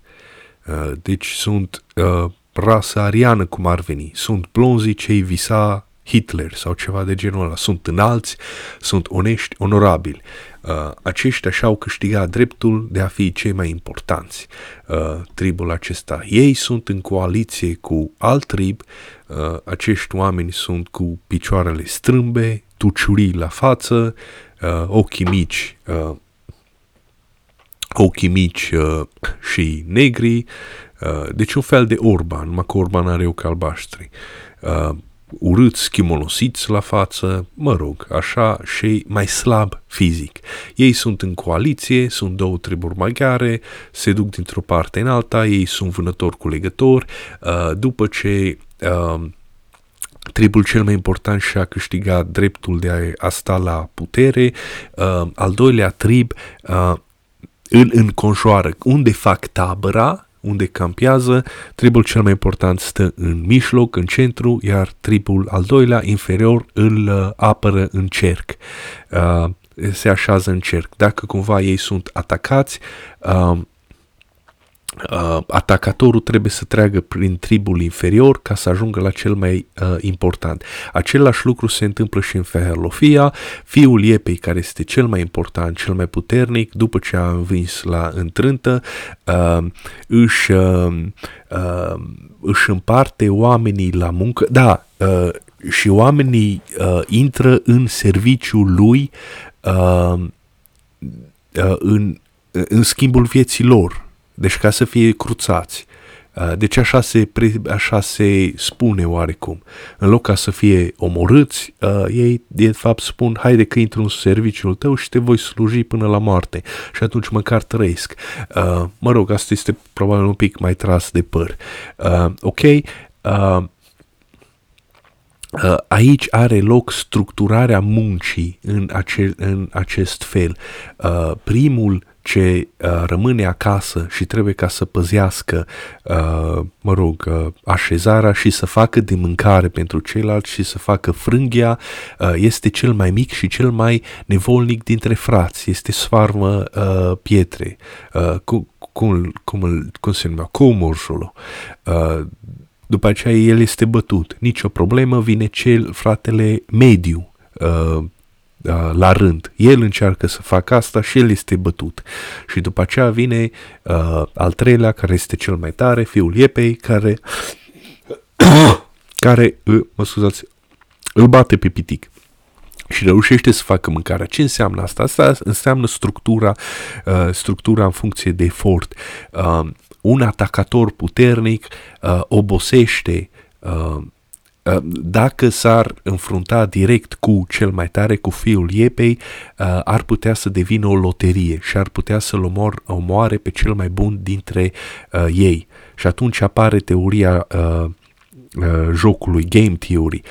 Uh, deci sunt uh, rasa ariană, cum ar veni. Sunt blonzii cei visa Hitler sau ceva de genul ăla. Sunt înalți, sunt onești, onorabili. Uh, aceștia și-au câștigat dreptul de a fi cei mai importanți. Uh, tribul acesta. Ei sunt în coaliție cu alt trib, uh, acești oameni sunt cu picioarele strâmbe, tuciurii la față, uh, ochii mici, uh, ochii mici uh, și negri, uh, deci un fel de Orban, numai că Orban are ochi albaștri. Uh, urâți, schimolosiți la față, mă rog, așa și mai slab fizic. Ei sunt în coaliție, sunt două triburi maghiare, se duc dintr-o parte în alta, ei sunt vânători cu legători, uh, după ce uh, tribul cel mai important și-a câștigat dreptul de a, sta la putere, uh, al doilea trib îl înconjoară unde fac tabăra, unde campează, tribul cel mai important stă în mijloc, în centru, iar tribul al doilea, inferior, îl uh, apără în cerc. Uh, se așează în cerc. Dacă cumva ei sunt atacați, uh, uh, atacatorul trebuie să treagă prin tribul inferior ca să ajungă la cel mai uh, important. Același lucru se întâmplă și în Feherlofia. Fiul Iepei, care este cel mai important, cel mai puternic, după ce a învins la întrântă, uh, își, uh, uh, își împarte oamenii la muncă. Da, uh, și oamenii uh, intră în serviciul lui uh, uh, în, în schimbul vieții lor deci ca să fie cruțați. Uh, deci așa se, așa se spune oarecum. În loc ca să fie omorâți, uh, ei de fapt spun, haide că intru în serviciul tău și te voi sluji până la moarte și atunci măcar trăiesc. Uh, mă rog, asta este probabil un pic mai tras de păr. Ok? Aici are loc structurarea muncii în, acel, în acest fel. Primul ce uh, rămâne acasă și trebuie ca să păzească, uh, mă rog, uh, așezarea și să facă de mâncare pentru ceilalți și să facă frânghia, uh, este cel mai mic și cel mai nevolnic dintre frați. Este sfarmă uh, pietre, uh, cum, cum, cum, cum se numea, comorșul. Uh, după aceea el este bătut. Nicio problemă, vine cel, fratele mediu, uh, uh, la rând. El încearcă să facă asta și el este bătut. Și după aceea vine uh, al treilea, care este cel mai tare, fiul Iepei, care, care uh, mă scuzați, îl bate pe pitic și reușește să facă mâncarea. Ce înseamnă asta? Asta înseamnă structura, uh, structura în funcție de efort. Uh, un atacator puternic uh, obosește uh, Uh, dacă s-ar înfrunta direct cu cel mai tare, cu fiul Iepei, uh, ar putea să devină o loterie și ar putea să-l omor, omoare pe cel mai bun dintre uh, ei. Și atunci apare teoria uh, Uh, jocului, game theory.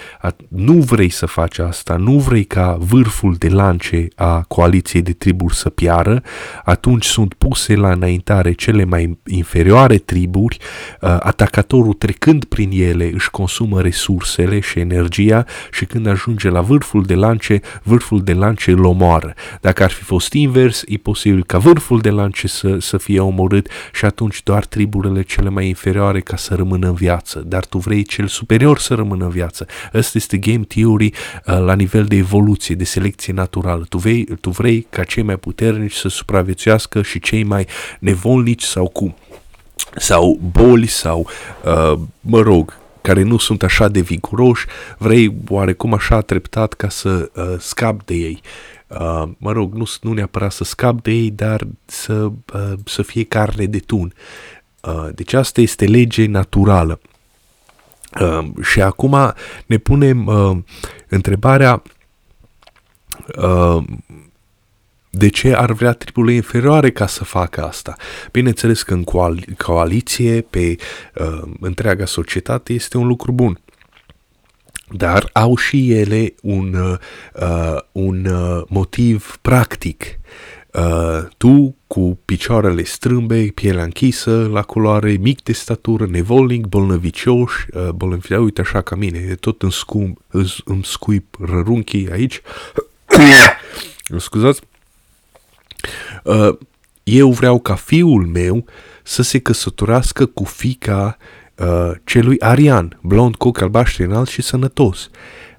Nu vrei să faci asta, nu vrei ca vârful de lance a coaliției de triburi să piară, atunci sunt puse la înaintare cele mai inferioare triburi, uh, atacatorul trecând prin ele își consumă resursele și energia și când ajunge la vârful de lance, vârful de lance îl omoară. Dacă ar fi fost invers, e posibil ca vârful de lance să, să fie omorât și atunci doar triburile cele mai inferioare ca să rămână în viață, dar tu vrei cel superior să rămână în viață. Ăsta este game theory uh, la nivel de evoluție, de selecție naturală. Tu vrei, tu vrei ca cei mai puternici să supraviețuiască și cei mai nevolnici sau cu sau boli sau, uh, mă rog, care nu sunt așa de viguroși, vrei oarecum așa treptat ca să uh, scap de ei. Uh, mă rog, nu, nu neapărat să scap de ei, dar să, uh, să fie carne de tun. Uh, deci asta este lege naturală. Uh, și acum ne punem uh, întrebarea uh, de ce ar vrea triburile inferioare ca să facă asta? Bineînțeles că în coal- coaliție, pe uh, întreaga societate, este un lucru bun. Dar au și ele un, uh, un uh, motiv practic. Uh, tu cu picioarele strâmbe, pielea închisă, la culoare, mic de statură, nevolnic, bolnăvicioș, uh, bolnăvicioș, uite așa ca mine, e tot în scum, îmi scuip rărunchii aici. Scuzați. Uh, eu vreau ca fiul meu să se căsătorească cu fica uh, celui Arian, blond, cu ochi albaștri înalt și sănătos.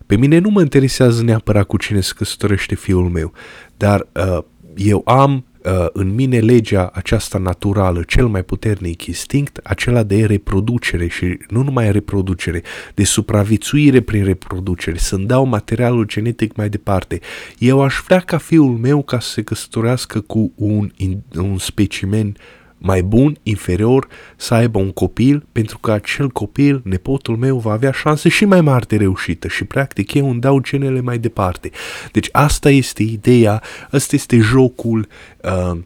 Pe mine nu mă interesează neapărat cu cine se căsătorește fiul meu, dar uh, eu am uh, în mine legea aceasta naturală, cel mai puternic instinct, acela de reproducere și nu numai reproducere, de supraviețuire prin reproducere, să-mi dau materialul genetic mai departe. Eu aș vrea ca fiul meu ca să se căsătorească cu un, un specimen uh, mai bun, inferior, să aibă un copil, pentru că acel copil, nepotul meu, va avea șanse și mai mari de reușită și practic eu îmi dau genele mai departe. Deci asta este ideea, asta este jocul uh,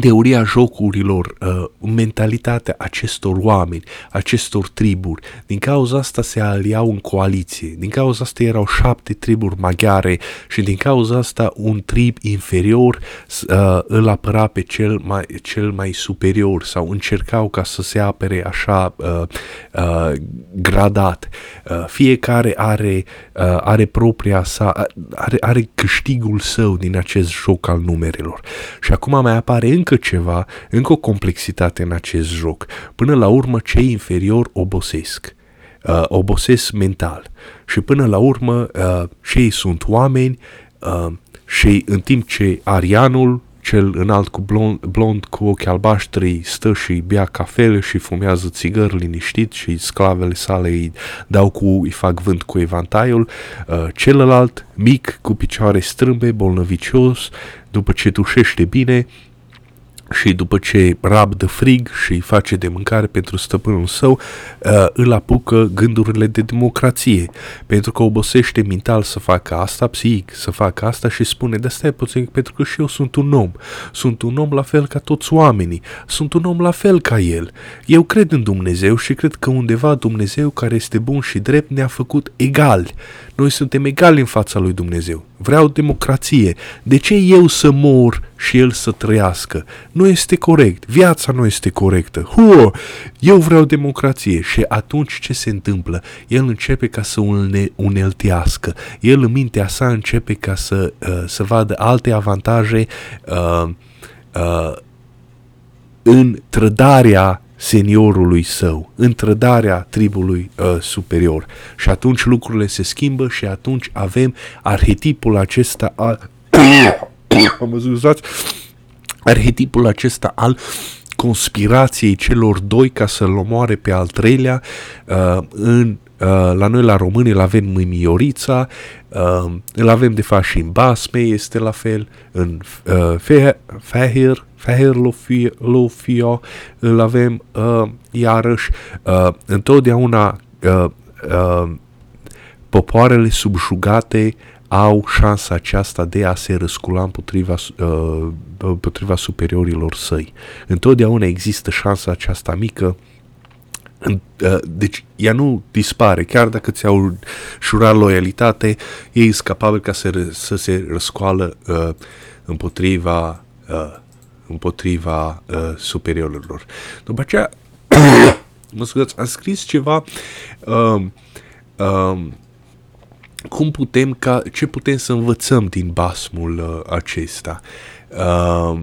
teoria jocurilor, uh, mentalitatea acestor oameni, acestor triburi. Din cauza asta se aliau în coaliție. Din cauza asta erau șapte triburi maghiare și din cauza asta un trib inferior uh, îl apăra pe cel mai, cel mai superior sau încercau ca să se apere așa uh, uh, gradat. Uh, fiecare are, uh, are propria sa, are, are câștigul său din acest joc al numerelor. Și acum mai apare încă ceva, încă o complexitate în acest joc. Până la urmă, cei inferior obosesc. Uh, obosesc mental. Și până la urmă, uh, cei sunt oameni uh, și în timp ce Arianul, cel înalt cu blond, blond cu ochi albaștri, stă și bea cafele și fumează țigări liniștit și sclavele sale îi dau cu, îi fac vânt cu evantaiul, uh, celălalt, mic, cu picioare strâmbe, bolnăvicios, după ce tușește bine, și după ce rabdă frig și face de mâncare pentru stăpânul său, uh, îl apucă gândurile de democrație, pentru că obosește mental să facă asta, psihic să facă asta și spune, de stai puțin, pentru că și eu sunt un om, sunt un om la fel ca toți oamenii, sunt un om la fel ca el. Eu cred în Dumnezeu și cred că undeva Dumnezeu care este bun și drept ne-a făcut egali. Noi suntem egali în fața lui Dumnezeu. Vreau democrație. De ce eu să mor și el să trăiască? Nu este corect. Viața nu este corectă. Huo! Eu vreau democrație. Și atunci ce se întâmplă? El începe ca să une, uneltească. El în mintea sa începe ca să, uh, să vadă alte avantaje uh, uh, în trădarea seniorului său, în trădarea tribului uh, superior. Și atunci lucrurile se schimbă și atunci avem arhetipul acesta al... Am scuzați, arhetipul acesta al conspirației celor doi ca să-l omoare pe al treilea uh, în Uh, la noi la români îl avem în Miorița, uh, îl avem de fapt și în Basme, este la fel, în uh, Feher, Feher Lofio, îl avem uh, iarăși, uh, întotdeauna uh, uh, popoarele subjugate au șansa aceasta de a se răscula împotriva, uh, împotriva superiorilor săi. Întotdeauna există șansa aceasta mică Uh, deci ea nu dispare, chiar dacă ți-au șurat loialitate, ei sunt capabili ca să, să se răscoală uh, împotriva, uh, împotriva uh, superiorilor. După aceea, mă scuzați, am scris ceva uh, uh, cum putem ca, ce putem să învățăm din basmul uh, acesta. Uh,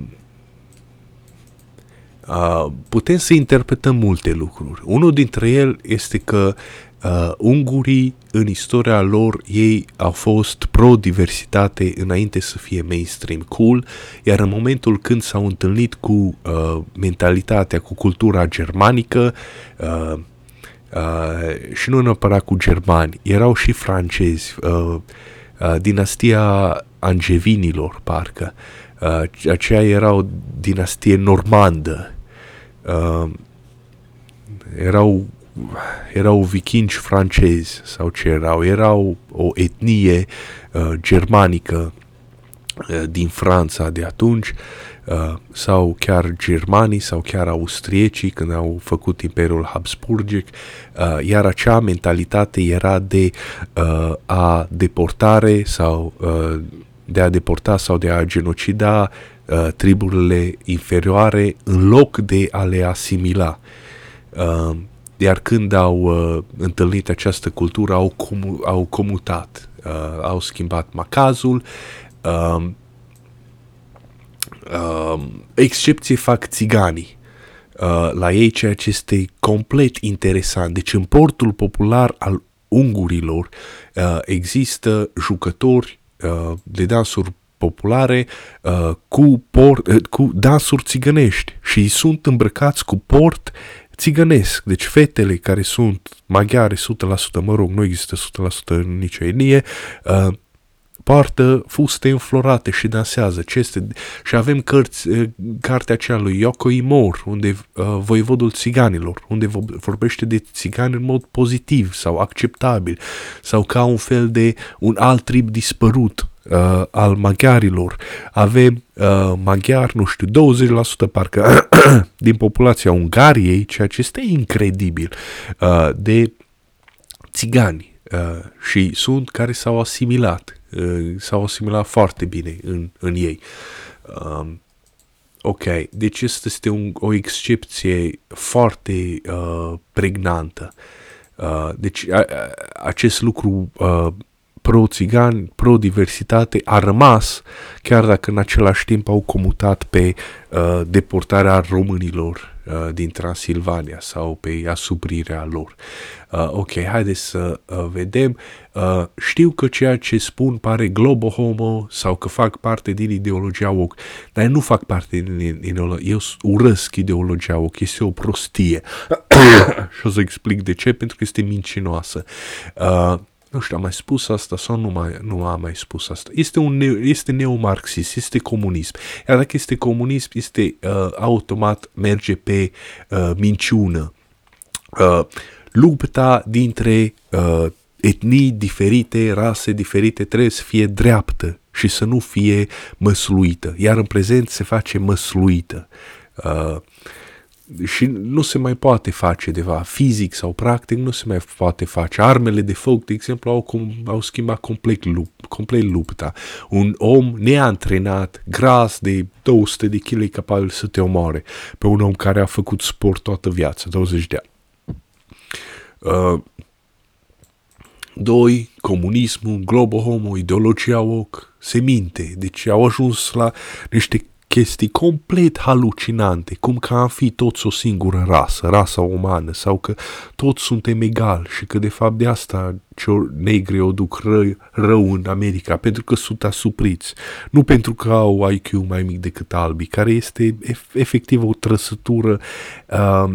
Uh, putem să interpretăm multe lucruri. Unul dintre ele este că uh, ungurii în istoria lor ei au fost pro-diversitate înainte să fie mainstream cool, iar în momentul când s-au întâlnit cu uh, mentalitatea, cu cultura germanică, uh, uh, și nu neapărat cu germani, erau și francezi, uh, uh, dinastia Angevinilor, parcă, uh, aceea era o dinastie normandă, uh, erau erau vikingi francezi sau ce erau, erau o etnie uh, germanică uh, din Franța de atunci uh, sau chiar germanii sau chiar austriecii când au făcut Imperiul Habsburgic, uh, iar acea mentalitate era de uh, a deportare sau uh, de a deporta sau de a genocida uh, triburile inferioare în loc de a le asimila. Uh, iar când au uh, întâlnit această cultură, au, comu- au comutat, uh, au schimbat macazul. Uh, uh, excepție fac țiganii. Uh, la ei ceea ce este complet interesant. Deci în portul popular al ungurilor uh, există jucători uh, de dansuri populare uh, cu, port, uh, cu dansuri țigănești și sunt îmbrăcați cu port țigănesc. Deci fetele care sunt maghiare 100%, mă rog, nu există 100% în nicio etnie, uh, poartă fuste înflorate și dansează. Ce este? Și avem cărți, cartea aceea lui Yoko Imor, unde uh, voivodul țiganilor, unde vorbește de țigani în mod pozitiv sau acceptabil, sau ca un fel de un alt trib dispărut uh, al maghiarilor. Avem uh, maghiar, nu știu, 20% parcă din populația Ungariei, ceea ce este incredibil, uh, de țigani. Uh, și sunt care s-au asimilat Uh, s-au asimilat foarte bine în, în ei. Um, ok, deci este, este un, o excepție foarte uh, pregnantă. Uh, deci a, a, acest lucru uh, pro-țigan, pro-diversitate a rămas, chiar dacă în același timp au comutat pe uh, deportarea românilor Uh, din Transilvania sau pe asuprirea lor. Uh, ok, haideți să uh, vedem. Uh, știu că ceea ce spun pare globo-homo sau că fac parte din ideologia woke, dar nu fac parte din ideologia Eu urăsc ideologia woke, este o prostie. și o să explic de ce, pentru că este mincinoasă. Uh, nu știu, am mai spus asta sau nu, mai, nu am mai spus asta. Este, un neo, este neomarxist, este comunism. Iar dacă este comunism, este uh, automat merge pe uh, minciună. Uh, lupta dintre uh, etnii diferite, rase diferite, trebuie să fie dreaptă și să nu fie măsluită. Iar în prezent se face măsluită. Uh, și nu se mai poate face deva fizic sau practic, nu se mai poate face. Armele de foc, de exemplu, au, cum, au schimbat complet, lup, complet lupta. Un om neantrenat, gras de 200 de kg, capabil să te omoare pe un om care a făcut sport toată viața, 20 de ani. Uh, Doi, comunismul, globo homo, ideologia woke, se minte. Deci au ajuns la niște chestii complet halucinante, cum că am fi toți o singură rasă, rasa umană, sau că toți suntem egali și că de fapt de asta ce negri o duc ră, rău în America, pentru că sunt asupriți, nu pentru că au IQ mai mic decât albii, care este efectiv o trăsătură uh,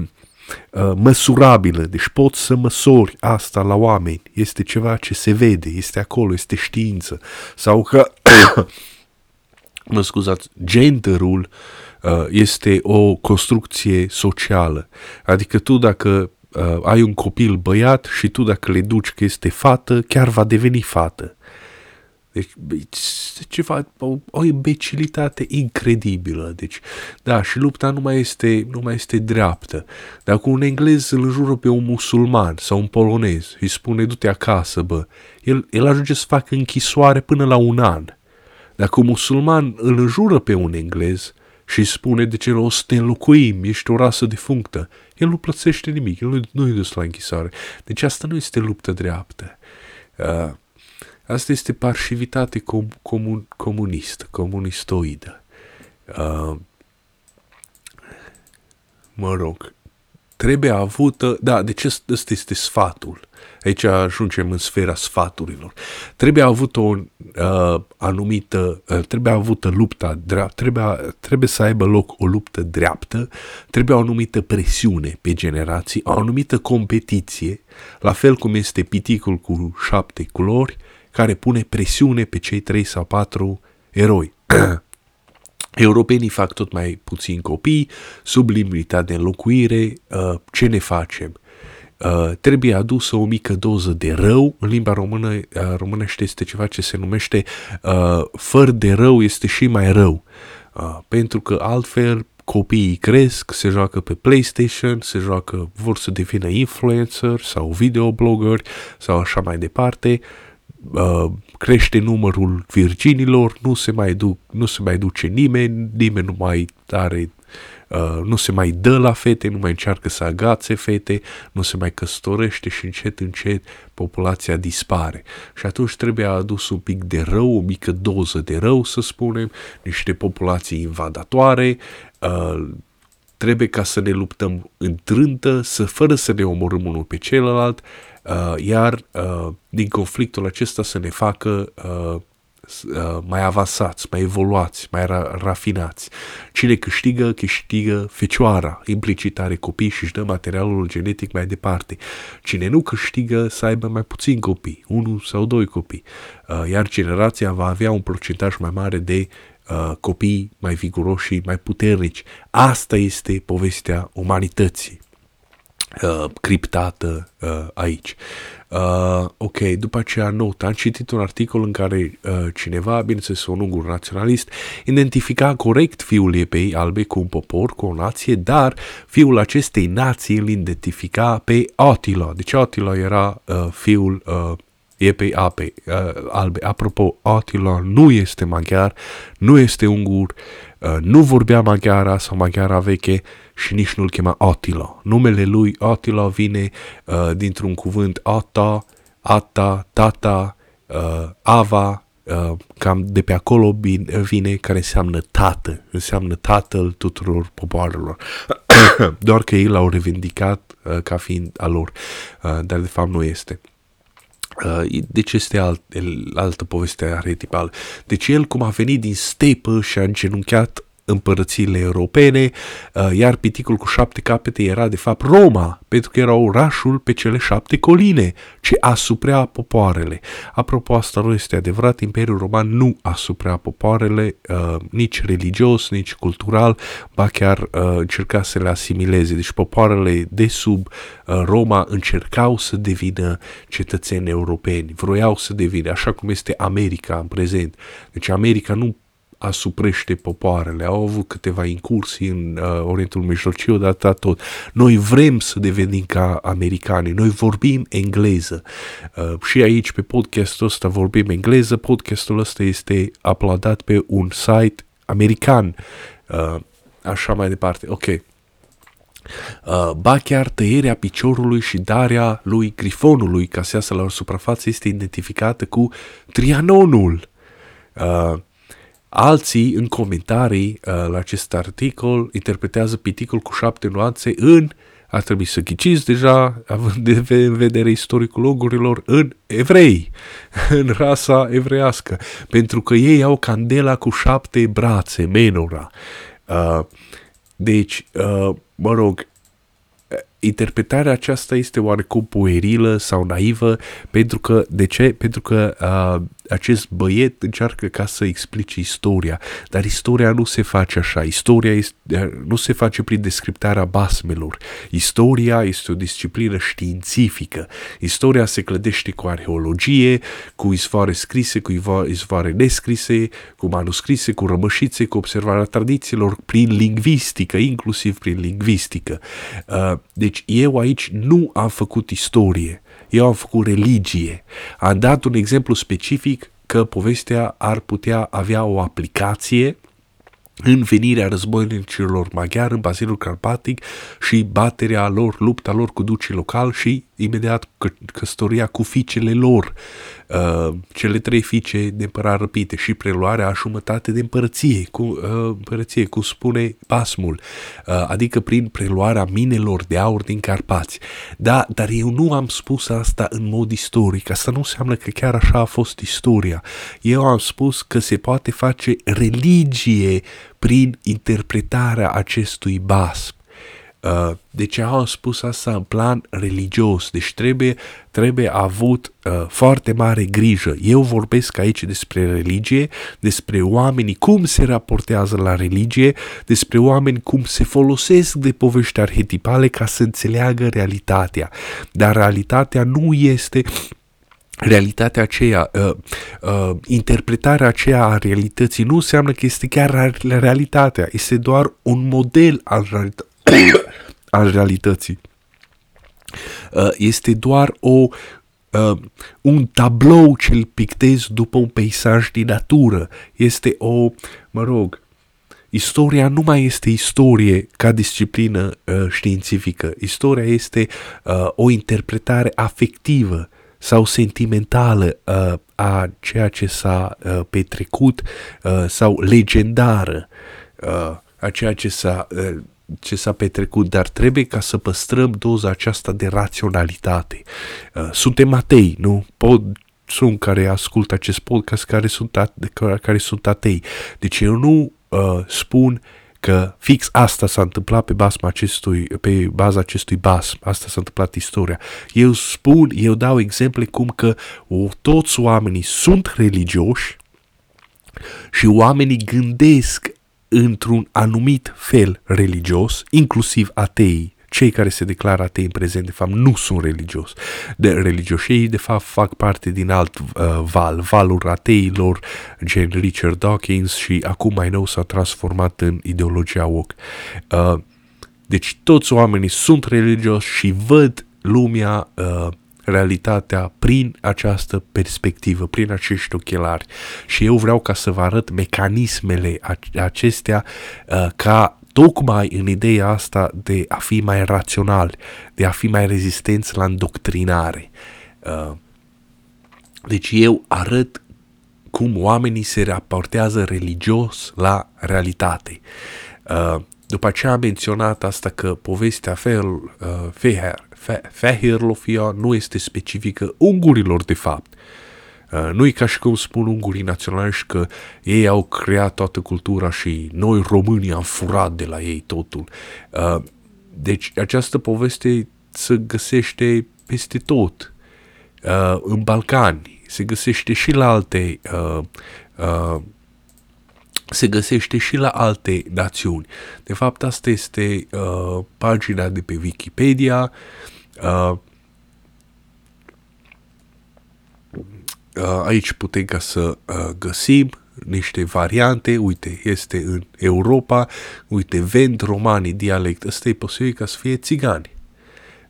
uh, măsurabilă, deci poți să măsori asta la oameni, este ceva ce se vede, este acolo, este știință, sau că mă scuzați, genderul uh, este o construcție socială. Adică tu dacă uh, ai un copil băiat și tu dacă le duci că este fată, chiar va deveni fată. Deci, ceva, o, o imbecilitate incredibilă. Deci, da, și lupta nu mai este, nu mai este dreaptă. Dacă un englez îl jură pe un musulman sau un polonez, îi spune du-te acasă, bă, el, el ajunge să facă închisoare până la un an. Dacă un musulman îl înjură pe un englez și spune de ce o să te înlocuim, ești o rasă defunctă, el nu plățește nimic, el nu-i dus la închisare. Deci asta nu este luptă dreaptă. Uh, asta este parșivitate com- comun- comunistă, comunistoidă. Uh, mă rog, trebuie avută, da, deci ăsta este sfatul. Aici ajungem în sfera sfaturilor. Trebuie avut o uh, anumită, uh, trebuie avută lupta dreaptă, trebuie, trebuie să aibă loc o luptă dreaptă, trebuie o anumită presiune pe generații, o anumită competiție, la fel cum este piticul cu șapte culori, care pune presiune pe cei trei sau patru eroi. Europenii fac tot mai puțin copii, sub limita de înlocuire, uh, ce ne facem? Uh, trebuie adusă o mică doză de rău. În limba română, uh, românește este ceva ce se numește uh, fără de rău este și mai rău. Uh, pentru că altfel copiii cresc, se joacă pe PlayStation, se joacă, vor să devină influencer sau videoblogger sau așa mai departe. Uh, crește numărul virginilor, nu se mai, duc, nu se mai duce nimeni, nimeni nu mai are Uh, nu se mai dă la fete, nu mai încearcă să agațe fete, nu se mai căsătorește și încet, încet populația dispare. Și atunci trebuie adus un pic de rău, o mică doză de rău, să spunem, niște populații invadatoare, uh, trebuie ca să ne luptăm în trântă, să, fără să ne omorâm unul pe celălalt, uh, iar uh, din conflictul acesta să ne facă uh, uh, mai avansați, mai evoluați, mai ra- rafinați. Cine câștigă, câștigă fecioara, implicit are copii și își dă materialul genetic mai departe. Cine nu câștigă, să aibă mai puțin copii, unul sau doi copii. Uh, iar generația va avea un procentaj mai mare de uh, copii mai viguroși și mai puternici. Asta este povestea umanității uh, criptată uh, aici. Uh, ok, după aceea notă. Am citit un articol în care uh, cineva, bineînțeles un ungur naționalist, identifica corect fiul epei albe cu un popor, cu o nație, dar fiul acestei nații îl identifica pe Attila. Deci Attila era uh, fiul uh, epei ape, uh, albe. Apropo, Attila nu este maghiar, nu este ungur, uh, nu vorbea maghiara sau maghiara veche și nici nu-l chema Attila. Numele lui Attila vine uh, dintr-un cuvânt ata, ata, tata, uh, ava, uh, cam de pe acolo vine care înseamnă tată, înseamnă tatăl tuturor popoarelor. Doar că ei l-au revendicat uh, ca fiind al lor, uh, dar de fapt nu este. Uh, deci este alt, altă poveste arhetipală. Deci el, cum a venit din stepă și a îngenunchiat împărățiile europene, uh, iar piticul cu șapte capete era de fapt Roma, pentru că era orașul pe cele șapte coline, ce asuprea popoarele. Apropo, asta nu este adevărat, Imperiul Roman nu asuprea popoarele, uh, nici religios, nici cultural, ba chiar uh, încerca să le asimileze. Deci popoarele de sub Roma încercau să devină cetățeni europeni, vroiau să devină, așa cum este America în prezent. Deci America nu asuprește popoarele. Au avut câteva incursii în uh, Orientul Mijlociu, dar tot. Noi vrem să devenim ca americani, noi vorbim engleză. Uh, și aici, pe podcastul ăsta, vorbim engleză. Podcastul ăsta este aplaudat pe un site american. Uh, așa mai departe. Ok. Uh, ba chiar tăierea piciorului și darea lui grifonului ca să iasă la suprafață este identificată cu Trianonul. Uh, Alții, în comentarii uh, la acest articol, interpretează piticul cu șapte nuanțe în, ar trebui să ghiciți deja, având de în vedere istoricul logurilor, în evrei, în rasa evreiască, pentru că ei au candela cu șapte brațe, menora. Uh, deci, uh, mă rog, interpretarea aceasta este oarecum puerilă sau naivă, pentru că, de ce? Pentru că uh, acest băiet încearcă ca să explice istoria, dar istoria nu se face așa, istoria este, nu se face prin descriptarea basmelor, istoria este o disciplină științifică, istoria se clădește cu arheologie, cu izvoare scrise, cu izvoare nescrise, cu manuscrise, cu rămășițe, cu observarea tradițiilor, prin lingvistică, inclusiv prin lingvistică. Uh, deci eu aici nu am făcut istorie, eu am făcut religie. Am dat un exemplu specific că povestea ar putea avea o aplicație în venirea războinicilor maghiari în Bazinul Carpatic și baterea lor, lupta lor cu ducii local și imediat că, căsătoria cu fiicele lor, uh, cele trei fiice de împărat răpite și preluarea a jumătate de împărăție, cu, uh, împărăție, cum spune pasmul, uh, adică prin preluarea minelor de aur din Carpați. Da, dar eu nu am spus asta în mod istoric, asta nu înseamnă că chiar așa a fost istoria. Eu am spus că se poate face religie prin interpretarea acestui basm. Uh, de ce am spus asta în plan religios? Deci trebuie, trebuie avut uh, foarte mare grijă. Eu vorbesc aici despre religie, despre oamenii cum se raportează la religie, despre oameni cum se folosesc de povești arhetipale ca să înțeleagă realitatea. Dar realitatea nu este realitatea aceea, uh, uh, interpretarea aceea a realității nu înseamnă că este chiar realitatea, este doar un model al realității. Al realității. Uh, este doar o, uh, un tablou ce îl pictezi după un peisaj din natură. Este o, mă rog, Istoria nu mai este istorie ca disciplină uh, științifică. Istoria este uh, o interpretare afectivă sau sentimentală uh, a ceea ce s-a uh, petrecut uh, sau legendară uh, a ceea ce s-a uh, ce s-a petrecut, dar trebuie ca să păstrăm doza aceasta de raționalitate. Uh, suntem atei, nu? Pot sunt care ascultă acest podcast care sunt, care sunt atei. Deci eu nu uh, spun că fix asta s-a întâmplat pe, basma acestui, pe baza acestui basm, asta s-a întâmplat istoria. Eu spun, eu dau exemple cum că o, toți oamenii sunt religioși și oamenii gândesc într-un anumit fel religios, inclusiv atei, cei care se declară atei în prezent, de fapt, nu sunt religios. De religioși, ei, de fapt, fac parte din alt uh, val, valul ateilor, gen Richard Dawkins și acum mai nou s-a transformat în ideologia woke. Uh, deci toți oamenii sunt religioși și văd lumea uh, realitatea prin această perspectivă, prin acești ochelari. Și eu vreau ca să vă arăt mecanismele acestea uh, ca tocmai în ideea asta de a fi mai rațional, de a fi mai rezistenți la îndoctrinare. Uh, deci eu arăt cum oamenii se raportează religios la realitate. Uh, după aceea am menționat asta că povestea Fehérlofia nu este specifică ungurilor de fapt. Uh, nu e ca și cum spun ungurii naționaliști că ei au creat toată cultura și noi românii am furat de la ei totul. Uh, deci această poveste se găsește peste tot. Uh, în Balcani se găsește și la alte se găsește și la alte națiuni. De fapt, asta este uh, pagina de pe Wikipedia. Uh, Uh, aici putem ca să uh, găsim niște variante, uite, este în Europa, uite, vend romanii dialect, ăsta e posibil ca să fie țigani.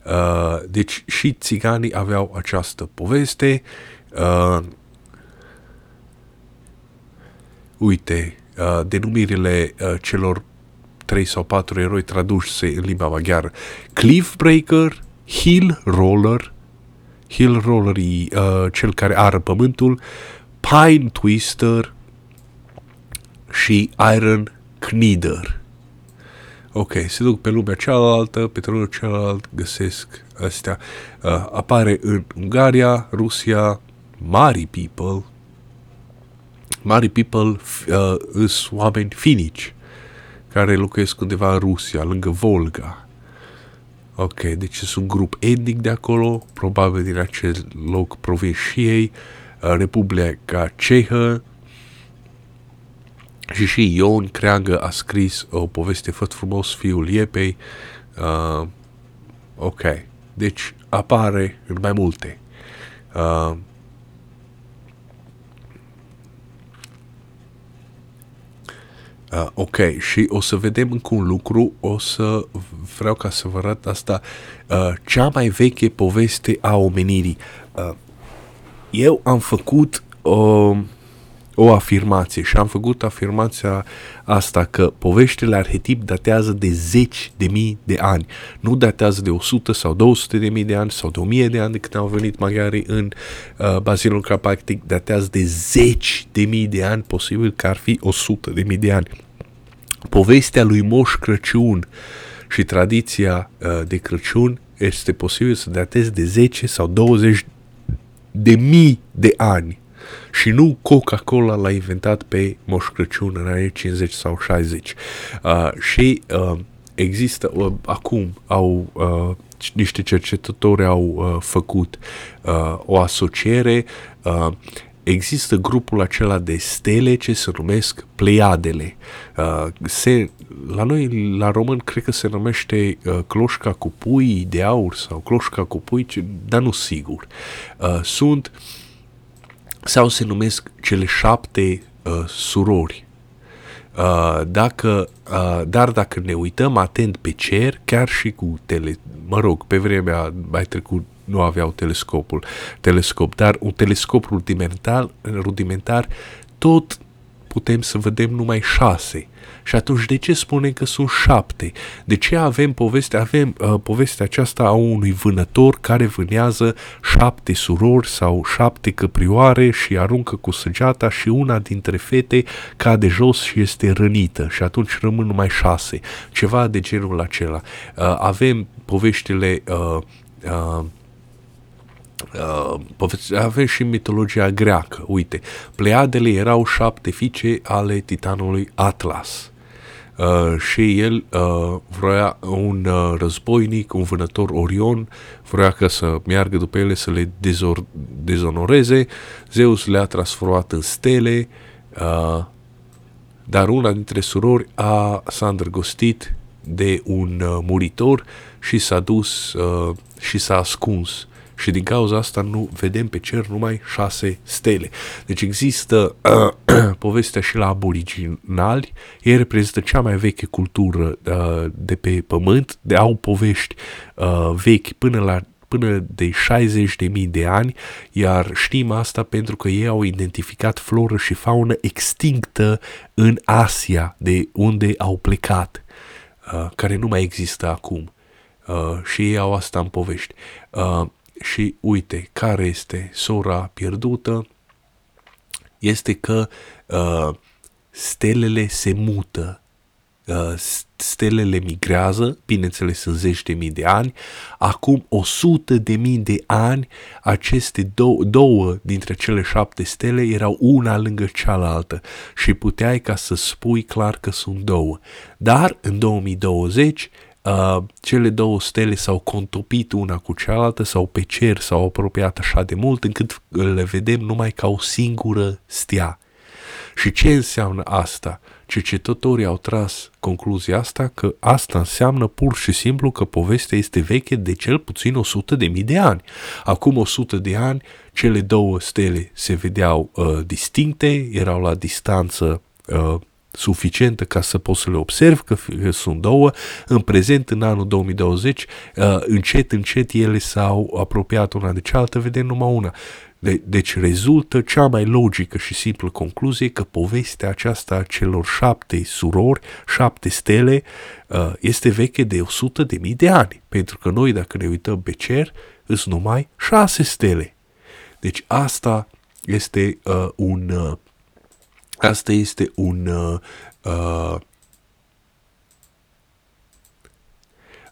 Uh, deci și țiganii aveau această poveste. Uh, uite, uh, denumirile uh, celor trei sau patru eroi traduși în limba maghiară. Cliff Breaker, Hill Roller, Hill Roller e uh, cel care ară pământul, Pine Twister și Iron Knider. Ok, se duc pe lumea cealaltă, pe tronul celălalt, găsesc astea. Uh, apare în Ungaria, Rusia, Mari People. Mari People uh, sunt oameni finici care locuiesc undeva în Rusia, lângă Volga. Ok, deci sunt grup etnic de acolo, probabil din acel loc provin și ei, uh, Republica Cehă, și și Ion Creangă a scris o poveste foarte frumos, Fiul Iepei. Uh, ok, deci apare în mai multe. Uh, Uh, ok, și o să vedem încă un lucru, o să vreau ca să vă arăt asta, uh, cea mai veche poveste a omenirii. Uh, eu am făcut uh, o afirmație. Și am făcut afirmația asta că poveștile arhetip datează de zeci de mii de ani, nu datează de 100 sau 200 de mii de ani sau de 1000 de ani de când au venit maghiarii în uh, Bazinul Carpatic, datează de zeci de mii de ani, posibil că ar fi 100 de mii de ani. Povestea lui Moș Crăciun și tradiția uh, de Crăciun este posibil să dateze de 10 sau 20 de mii de ani și nu Coca-Cola l-a inventat pe Moș Crăciun în anii 50 sau 60. Uh, și uh, există, uh, acum au uh, niște cercetători au uh, făcut uh, o asociere uh, există grupul acela de stele ce se numesc Pleiadele. Uh, se, la noi, la român, cred că se numește uh, cloșca cu pui de aur sau cloșca cu pui, dar nu sigur. Uh, sunt uh, sau se numesc cele șapte uh, surori. Uh, dacă, uh, dar dacă ne uităm atent pe cer, chiar și cu tele, mă rog, pe vremea mai trecut nu aveau telescopul, telescop, dar un telescop rudimentar, rudimentar tot putem să vedem numai șase. Și atunci de ce spunem că sunt șapte? De ce avem poveste? Avem uh, povestea aceasta a unui vânător care vânează șapte surori sau șapte căprioare și aruncă cu săgeata și una dintre fete cade jos și este rănită și atunci rămân numai șase. Ceva de genul acela. Uh, avem poveștile uh, uh, Uh, avem și mitologia greacă. Uite, Pleiadele erau șapte fiice ale titanului Atlas. Uh, și el uh, vrea un uh, războinic, un vânător Orion, vrea ca să meargă după ele să le dezor- dezonoreze. Zeus le-a transformat în stele, uh, dar una dintre surori a, s-a îndrăgostit de un uh, muritor și s-a dus uh, și s-a ascuns și din cauza asta nu vedem pe cer numai șase stele. Deci există uh, povestea și la aboriginali, ei reprezintă cea mai veche cultură uh, de pe pământ, de au povești uh, vechi până la până de 60.000 de ani, iar știm asta pentru că ei au identificat floră și faună extinctă în Asia, de unde au plecat, uh, care nu mai există acum. Uh, și ei au asta în povești. Uh, și uite, care este sora pierdută? Este că uh, stelele se mută, uh, stelele migrează, bineînțeles în zeci de mii de ani, acum o sută de mii de ani aceste două, două dintre cele șapte stele erau una lângă cealaltă și puteai ca să spui clar că sunt două. Dar în 2020 uh, cele două stele s-au contopit una cu cealaltă sau pe cer s-au apropiat așa de mult încât le vedem numai ca o singură stea. Și ce înseamnă asta? Cercetătorii au tras concluzia asta că asta înseamnă pur și simplu că povestea este veche de cel puțin 100 de mii de ani. Acum 100 de ani, cele două stele se vedeau uh, distincte, erau la distanță uh, suficientă ca să poți să le observi că, sunt două. În prezent, în anul 2020, uh, încet, încet ele s-au apropiat una de cealaltă, vedem numai una. De, deci rezultă cea mai logică și simplă concluzie că povestea aceasta a celor șapte surori, șapte stele, uh, este veche de 100 de mii de ani. Pentru că noi, dacă ne uităm pe cer, sunt numai șase stele. Deci asta este uh, un uh, Asta este un uh, uh,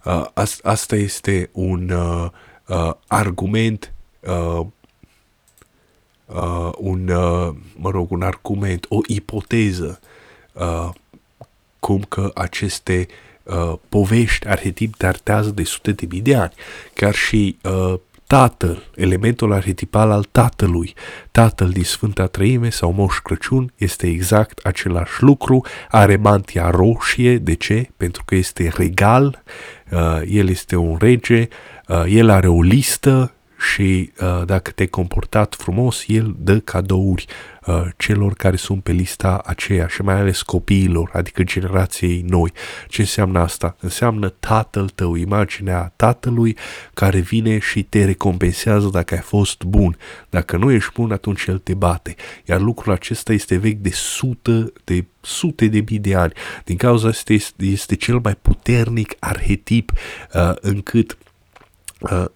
uh, asta este un uh, uh, argument uh, uh, un, uh, mă rog, un argument, o ipoteză uh, cum că aceste uh, povești arhetip datează de sute de mii de ani. Chiar și uh, Tatăl, elementul arhetipal al Tatălui, Tatăl din Sfânta Trăime sau Moș Crăciun este exact același lucru, are mantia roșie, de ce? Pentru că este regal, uh, el este un rege, uh, el are o listă și uh, dacă te-ai comportat frumos, el dă cadouri uh, celor care sunt pe lista aceea și mai ales copiilor, adică generației noi. Ce înseamnă asta? Înseamnă tatăl tău, imaginea tatălui care vine și te recompensează dacă ai fost bun. Dacă nu ești bun, atunci el te bate. Iar lucrul acesta este vechi de sute de sute de mii de ani. Din cauza asta este, este cel mai puternic arhetip uh, încât Uh,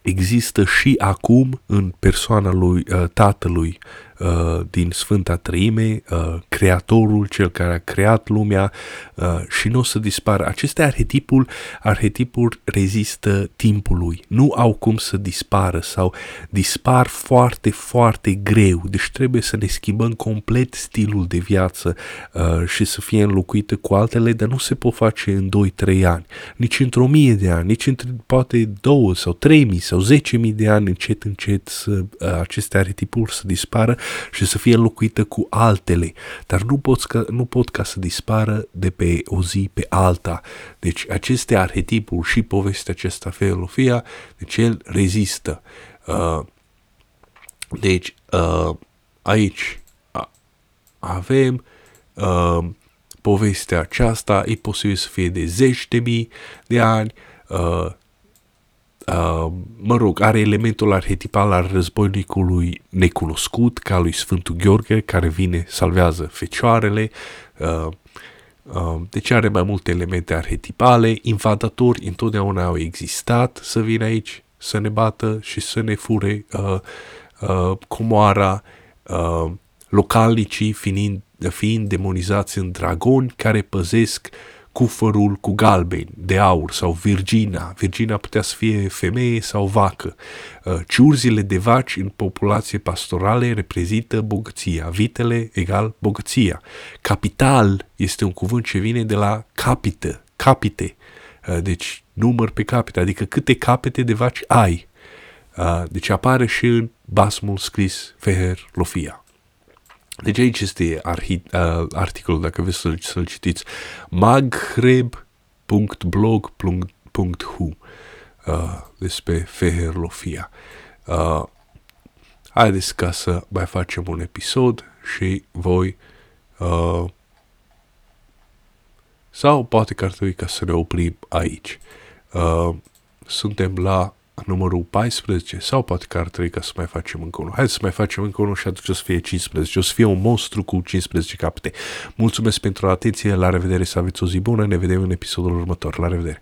există și acum în persoana lui uh, Tatălui uh, din Sfânta Trăime, uh, Creatorul, Cel care a creat lumea uh, și nu o să dispară. Aceste arhetipul, arhetipuri rezistă timpului, nu au cum să dispară sau dispar foarte, foarte greu, deci trebuie să ne schimbăm complet stilul de viață uh, și să fie înlocuită cu altele, dar nu se pot face în 2-3 ani, nici într-o mie de ani, nici între poate 2 sau 3 mii sau 10 mii de ani încet, încet să, uh, aceste arhetipuri să dispară și să fie înlocuită cu altele, dar nu, poți ca, nu pot ca să dispară de pe o zi pe alta. Deci aceste arhetipuri și povestea aceasta filofia, deci el rezistă. Uh, deci uh, aici avem uh, povestea aceasta, e posibil să fie de zeci de mii de ani, uh, Uh, mă rog, are elementul arhetipal al războinicului necunoscut, ca lui Sfântul Gheorghe, care vine, salvează fecioarele, uh, uh, deci are mai multe elemente arhetipale, invadatori întotdeauna au existat să vină aici, să ne bată și să ne fure uh, uh, comoara, uh, localnicii fiind, fiind demonizați în dragoni care păzesc cufărul cu galbeni, de aur sau virgina. Virgina putea să fie femeie sau vacă. Uh, ciurzile de vaci în populație pastorale reprezintă bogăția. Vitele egal bogăția. Capital este un cuvânt ce vine de la capită, capite. Uh, deci număr pe capite, adică câte capete de vaci ai. Uh, deci apare și în basmul scris Feher Lofia. Deci aici este arhi, uh, articolul, dacă vreți să-l, să citiți, maghreb.blog.hu uh, despre Feherlofia. Uh, haideți ca să mai facem un episod și voi uh, sau poate că ar trebui ca să ne oprim aici. Uh, suntem la numărul 14 sau poate că ar trebui ca să mai facem încă unul. Hai să mai facem încă unul și atunci o să fie 15. O să fie un monstru cu 15 capete. Mulțumesc pentru atenție, la revedere, să aveți o zi bună, ne vedem în episodul următor. La revedere!